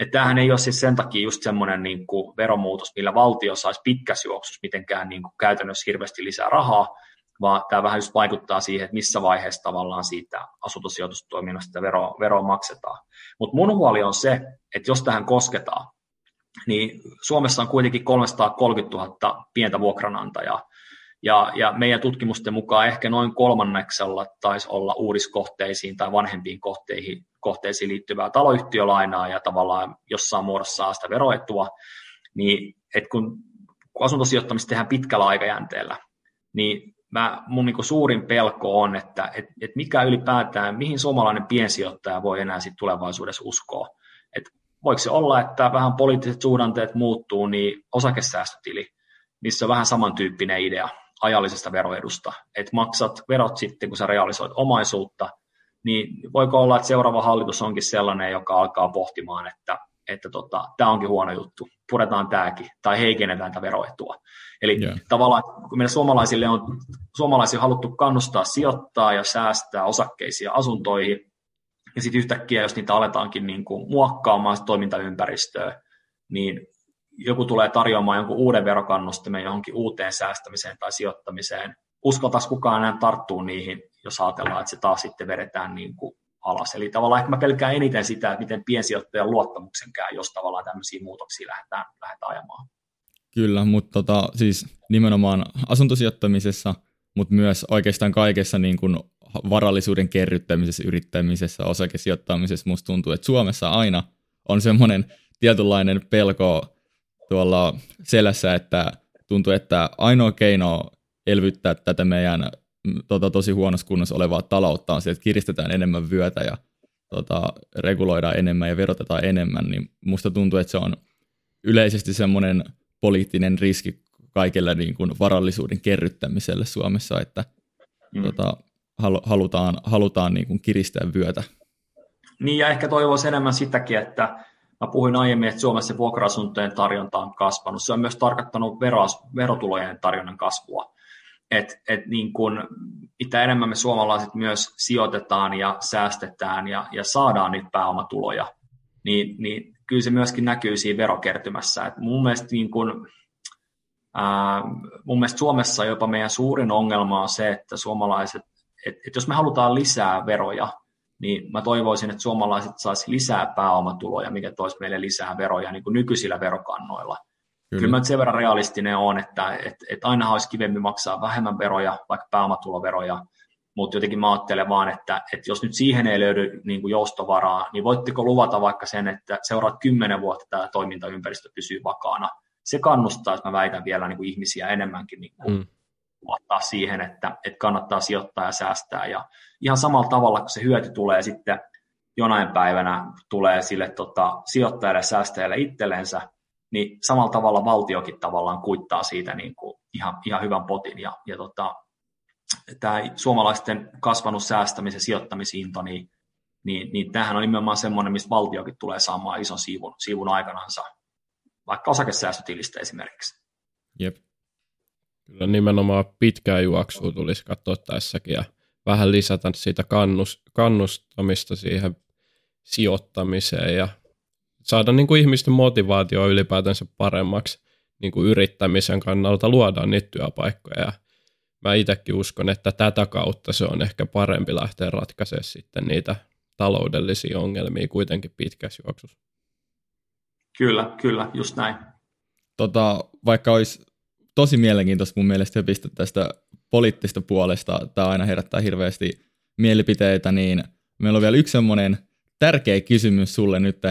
Että tämähän ei ole siis sen takia just semmoinen niin kuin veromuutos, millä valtio saisi pitkässä juoksussa mitenkään niin kuin käytännössä hirveästi lisää rahaa, vaan tämä vähän just vaikuttaa siihen, että missä vaiheessa tavallaan siitä asuntosijoitustoiminnasta veroa, veroa maksetaan. Mutta mun huoli on se, että jos tähän kosketaan, niin Suomessa on kuitenkin 330 000 pientä vuokranantajaa, ja, ja meidän tutkimusten mukaan ehkä noin kolmanneksella taisi olla uudiskohteisiin tai vanhempiin kohteihin, kohteisiin liittyvää taloyhtiölainaa ja tavallaan jossain muodossa saa sitä veroetua, niin että kun, kun asuntosijoittamista tehdään pitkällä aikajänteellä, niin mä, mun niin suurin pelko on, että et, et mikä ylipäätään, mihin suomalainen piensijoittaja voi enää sit tulevaisuudessa uskoa. Et voiko se olla, että vähän poliittiset suhdanteet muuttuu, niin osakesäästötili, missä on vähän samantyyppinen idea ajallisesta veroedusta, että maksat verot sitten, kun sä realisoit omaisuutta, niin voiko olla, että seuraava hallitus onkin sellainen, joka alkaa pohtimaan, että, että tota, tämä onkin huono juttu, puretaan tämäkin, tai heikennetään tätä veroetua. Eli yeah. tavallaan, kun meillä suomalaisille on suomalaisille haluttu kannustaa sijoittaa ja säästää osakkeisia asuntoihin, ja sitten yhtäkkiä, jos niitä aletaankin niin kuin muokkaamaan toimintaympäristöä, niin joku tulee tarjoamaan jonkun uuden verokannustimen johonkin uuteen säästämiseen tai sijoittamiseen. Uskaltaisi kukaan enää tarttua niihin, jos ajatellaan, että se taas sitten vedetään niin kuin alas. Eli tavallaan ehkä mä pelkään eniten sitä, että miten piensijoittajan luottamuksen käy, jos tavallaan tämmöisiä muutoksia lähdetään, lähdetään ajamaan. Kyllä, mutta tota, siis nimenomaan asuntosijoittamisessa, mutta myös oikeastaan kaikessa niin kuin varallisuuden kerryttämisessä, yrittämisessä, osakesijoittamisessa musta tuntuu, että Suomessa aina on semmoinen tietynlainen pelko tuolla selässä, että tuntuu, että ainoa keino elvyttää tätä meidän tota, tosi huonossa kunnossa olevaa taloutta on se, että kiristetään enemmän vyötä ja tota, reguloidaan enemmän ja verotetaan enemmän, niin musta tuntuu, että se on yleisesti semmoinen poliittinen riski kaikelle niin kuin varallisuuden kerryttämiselle Suomessa, että mm. tota, halutaan, halutaan niin kuin kiristää vyötä. Niin ja ehkä toivoisi enemmän sitäkin, että mä puhuin aiemmin, että Suomessa vuokra-asuntojen tarjonta on kasvanut. Se on myös tarkoittanut verotulojen tarjonnan kasvua. Et, et niin kun, mitä enemmän me suomalaiset myös sijoitetaan ja säästetään ja, ja saadaan niitä pääomatuloja, niin, niin kyllä se myöskin näkyy siinä verokertymässä. Et mun mielestä niin kun, ää, mun mielestä Suomessa jopa meidän suurin ongelma on se, että suomalaiset että et jos me halutaan lisää veroja, niin mä toivoisin, että suomalaiset saisi lisää pääomatuloja, mikä toisi meille lisää veroja niin kuin nykyisillä verokannoilla. Kyllä, Kyllä mä sen verran realistinen on, että et, et aina olisi kivemmin maksaa vähemmän veroja, vaikka pääomatuloveroja, mutta jotenkin mä ajattelen vaan, että, että jos nyt siihen ei löydy niin kuin joustovaraa, niin voitteko luvata vaikka sen, että seuraat kymmenen vuotta tämä toimintaympäristö pysyy vakaana. Se kannustaa, jos mä väitän vielä niin kuin ihmisiä enemmänkin niin kuin mm luottaa siihen, että, että kannattaa sijoittaa ja säästää. Ja ihan samalla tavalla, kun se hyöty tulee sitten jonain päivänä tulee sille tota, sijoittajalle ja säästäjälle itsellensä, niin samalla tavalla valtiokin tavallaan kuittaa siitä niin kuin ihan, ihan hyvän potin. Ja, ja tota, tämä suomalaisten kasvanut säästämisen sijoittamisinto, niin, niin, niin tämähän on nimenomaan semmoinen, mistä valtiokin tulee saamaan ison siivun, siivun aikanansa, vaikka osakesäästötilistä esimerkiksi. Jep. Kyllä nimenomaan pitkää juoksua tulisi katsoa tässäkin ja vähän lisätä siitä kannus, kannustamista siihen sijoittamiseen ja saada niin kuin ihmisten motivaatio ylipäätänsä paremmaksi niin kuin yrittämisen kannalta, luodaan niitä työpaikkoja. Ja mä itsekin uskon, että tätä kautta se on ehkä parempi lähteä ratkaisemaan sitten niitä taloudellisia ongelmia kuitenkin pitkässä juoksussa. Kyllä, kyllä, just näin. Tota, vaikka olisi tosi mielenkiintoista mun mielestä höpistä tästä poliittista puolesta, tämä aina herättää hirveästi mielipiteitä, niin meillä on vielä yksi semmoinen tärkeä kysymys sulle nyt.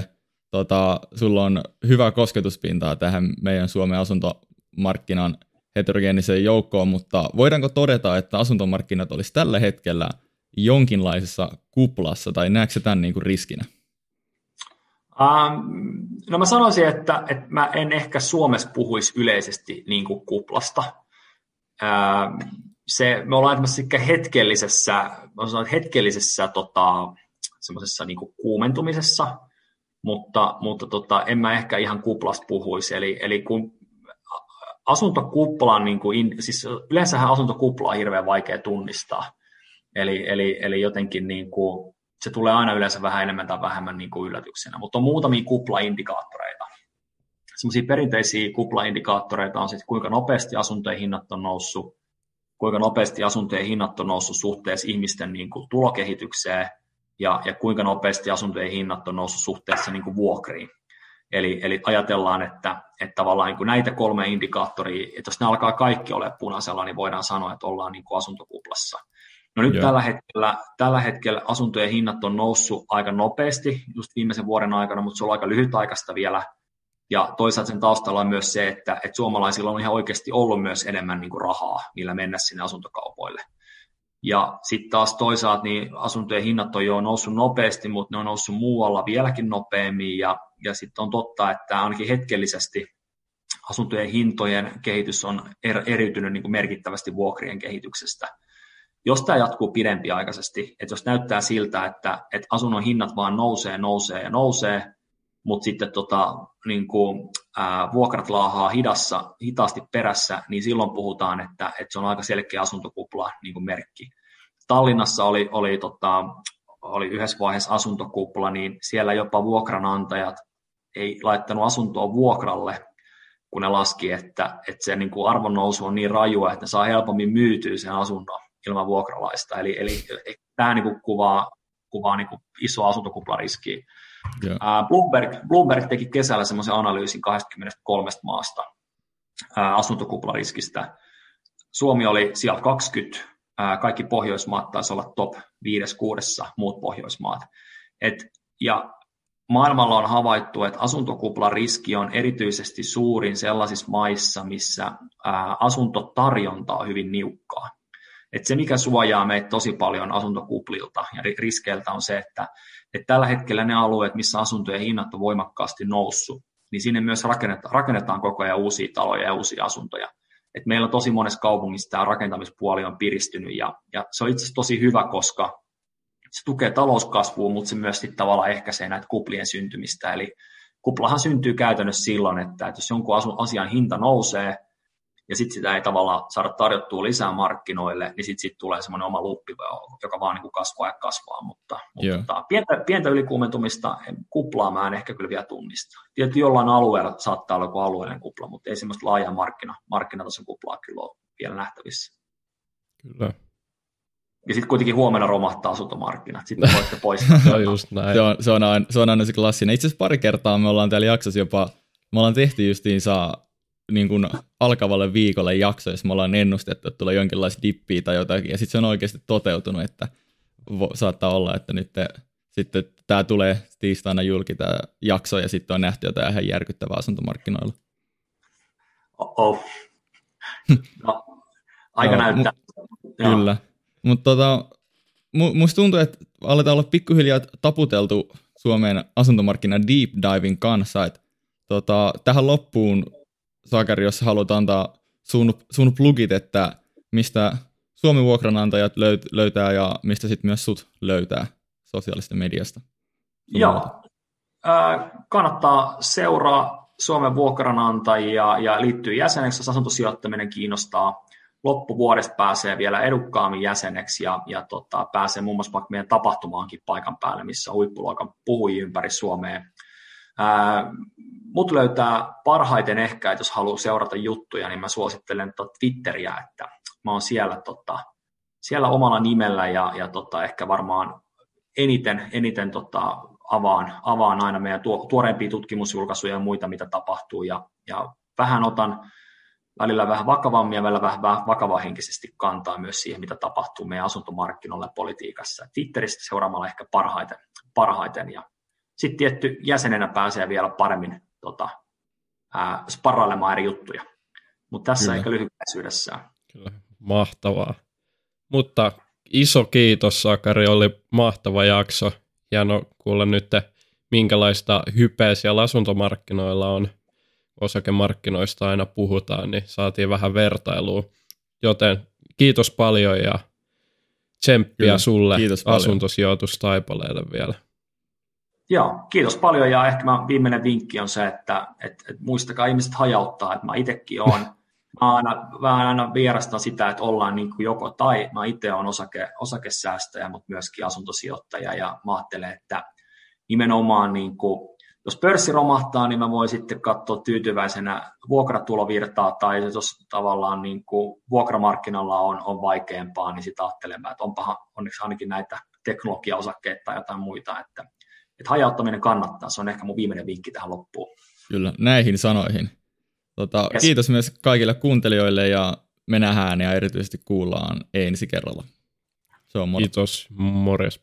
Tota, sulla on hyvä kosketuspintaa tähän meidän Suomen asuntomarkkinan heterogeeniseen joukkoon, mutta voidaanko todeta, että asuntomarkkinat olisi tällä hetkellä jonkinlaisessa kuplassa, tai näetkö tämän niin kuin riskinä? Um, no mä sanoisin, että, että mä en ehkä Suomessa puhuisi yleisesti niin kuin kuplasta. Um, se, me ollaan ehkä hetkellisessä, mä sanon, hetkellisessä tota, semmoisessa niin kuumentumisessa, mutta, mutta tota, en mä ehkä ihan kuplasta puhuisi. Eli, eli kun asuntokupla, niin kuin, siis yleensähän asuntokupla on hirveän vaikea tunnistaa. Eli, eli, eli jotenkin niin kuin, se tulee aina yleensä vähän enemmän tai vähemmän niin kuin yllätyksenä, mutta on muutamia kuplaindikaattoreita. Sellaisia perinteisiä kuplaindikaattoreita on sitten, kuinka nopeasti asuntojen hinnat on noussut, kuinka nopeasti asuntojen hinnat on noussut suhteessa ihmisten niin kuin tulokehitykseen ja, ja kuinka nopeasti asuntojen hinnat on noussut suhteessa niin kuin vuokriin. Eli, eli ajatellaan, että, että tavallaan niin kuin näitä kolme indikaattoria, että jos ne alkaa kaikki ole punaisella, niin voidaan sanoa, että ollaan niin kuin asuntokuplassa. No nyt tällä hetkellä, tällä hetkellä asuntojen hinnat on noussut aika nopeasti just viimeisen vuoden aikana, mutta se on aika lyhytaikaista vielä. Ja toisaalta sen taustalla on myös se, että, että suomalaisilla on ihan oikeasti ollut myös enemmän niin kuin rahaa, millä mennä sinne asuntokaupoille. Ja sitten taas toisaalta niin asuntojen hinnat on jo noussut nopeasti, mutta ne on noussut muualla vieläkin nopeammin. Ja, ja sitten on totta, että ainakin hetkellisesti asuntojen hintojen kehitys on er, eriytynyt niin kuin merkittävästi vuokrien kehityksestä – jos tämä jatkuu pidempiaikaisesti, että jos näyttää siltä, että, että asunnon hinnat vaan nousee, nousee ja nousee, mutta sitten tota, niin kuin, ää, vuokrat laahaa hidassa, hitaasti perässä, niin silloin puhutaan, että, että se on aika selkeä asuntokupla niin kuin merkki. Tallinnassa oli, oli, tota, oli yhdessä vaiheessa asuntokupla, niin siellä jopa vuokranantajat ei laittanut asuntoa vuokralle, kun ne laski, että, että se niin kuin arvonnousu on niin rajua, että ne saa helpommin myytyä sen asunnon ilman vuokralaista. Eli, eli tämä niin kuin kuvaa, kuvaa niin kuin isoa asuntokuplariskiä. Yeah. Bloomberg, Bloomberg teki kesällä semmoisen analyysin 23 maasta asuntokuplariskistä. Suomi oli siellä 20, kaikki Pohjoismaat taisi olla top 5-6 muut Pohjoismaat. Et, ja maailmalla on havaittu, että asuntokuplan on erityisesti suurin sellaisissa maissa, missä asuntotarjonta on hyvin niukkaa. Et se, mikä suojaa meitä tosi paljon asuntokuplilta ja riskeiltä on se, että, että tällä hetkellä ne alueet, missä asuntojen hinnat on voimakkaasti noussut, niin sinne myös rakennetaan, rakennetaan koko ajan uusia taloja ja uusia asuntoja. Et meillä on tosi monessa kaupungissa tämä rakentamispuoli on piristynyt ja, ja se on itse asiassa tosi hyvä, koska se tukee talouskasvua, mutta se myös sitten tavallaan ehkäisee näitä kuplien syntymistä. Eli kuplahan syntyy käytännössä silloin, että, että jos jonkun asian hinta nousee, ja sitten sitä ei tavallaan saada tarjottua lisää markkinoille, niin sitten sit tulee semmoinen oma luppi, joka vaan niin kuin kasvaa ja kasvaa, mutta, mutta pientä, pientä ylikuumentumista kuplaa mä en ehkä kyllä vielä tunnista. Tietysti jollain alueella saattaa olla joku alueellinen kupla, mutta ei semmoista laajaa markkina, markkinatason kuplaa kyllä ole vielä nähtävissä. Kyllä. Ja sitten kuitenkin huomenna romahtaa asuntomarkkinat, sitten voitte poistaa. se on just näin. Se on, se on, aina, se on aina se klassinen. Itse asiassa pari kertaa me ollaan täällä jaksossa jopa, me ollaan tehty saa niin kuin alkavalle viikolle jakso, jos me ollaan ennustettu, että tulee jonkinlaista dippiä tai jotakin, ja sitten se on oikeasti toteutunut, että vo, saattaa olla, että nyt te, sitten tämä tulee tiistaina julki tämä jakso, ja sitten on nähty jotain ihan järkyttävää asuntomarkkinoilla. Oh, no, aika no, näyttää. Mu- kyllä, mutta tota, musta tuntuu, että aletaan olla pikkuhiljaa taputeltu Suomen asuntomarkkinan deep diving kanssa, että tota, tähän loppuun Sakari, jos haluat antaa sun, sun plugit, että mistä Suomen vuokranantajat löyt, löytää ja mistä sitten myös sut löytää sosiaalisesta mediasta. Joo, äh, kannattaa seuraa Suomen vuokranantajia ja liittyy jäseneksi, jos asuntosijoittaminen kiinnostaa. Loppuvuodesta pääsee vielä edukkaammin jäseneksi ja, ja tota, pääsee muun muassa vaikka meidän tapahtumaankin paikan päälle, missä on huippuluokan puhujia ympäri Suomea. Mut löytää parhaiten ehkä, että jos haluaa seurata juttuja, niin mä suosittelen tota Twitteriä, että mä oon siellä, tota, siellä omalla nimellä ja, ja tota, ehkä varmaan eniten, eniten tota, avaan, avaan aina meidän tuoreempia tutkimusjulkaisuja ja muita, mitä tapahtuu, ja, ja vähän otan välillä vähän vakavammin ja välillä vähän vakavahenkisesti kantaa myös siihen, mitä tapahtuu meidän asuntomarkkinoilla politiikassa. Twitteristä seuraamalla ehkä parhaiten, parhaiten ja sitten tietty jäsenenä pääsee vielä paremmin tota, ää, sparrailemaan eri juttuja. Mutta tässä Kyllä. ehkä lyhykäisyydessään. Kyllä, mahtavaa. Mutta iso kiitos Sakari, oli mahtava jakso. Hieno kuulla nyt, minkälaista hypeä siellä asuntomarkkinoilla on. Osakemarkkinoista aina puhutaan, niin saatiin vähän vertailua. Joten kiitos paljon ja tsemppiä Kyllä, sulle asuntosijoitustaipaleelle vielä. Joo, kiitos paljon. Ja ehkä mä, viimeinen vinkki on se, että et, et muistakaa ihmiset hajauttaa, että mä itsekin olen, mä aina, vähän aina vierastan sitä, että ollaan niin kuin joko tai, mä itse olen osake, osakesäästäjä, mutta myöskin asuntosijoittaja. Ja mä ajattelen, että nimenomaan niin kuin, jos pörssi romahtaa, niin mä voin sitten katsoa tyytyväisenä vuokratulovirtaa. Tai jos tavallaan niin kuin vuokramarkkinalla on, on vaikeampaa, niin sitä ajattelemaan, että onpahan onneksi ainakin näitä teknologiaosakkeita tai jotain muita, että että hajauttaminen kannattaa. Se on ehkä mun viimeinen vinkki tähän loppuun. Kyllä, näihin sanoihin. Tota, yes. Kiitos myös kaikille kuuntelijoille ja me nähdään ja erityisesti kuullaan ensi kerralla. Se on moro. Kiitos, morjes.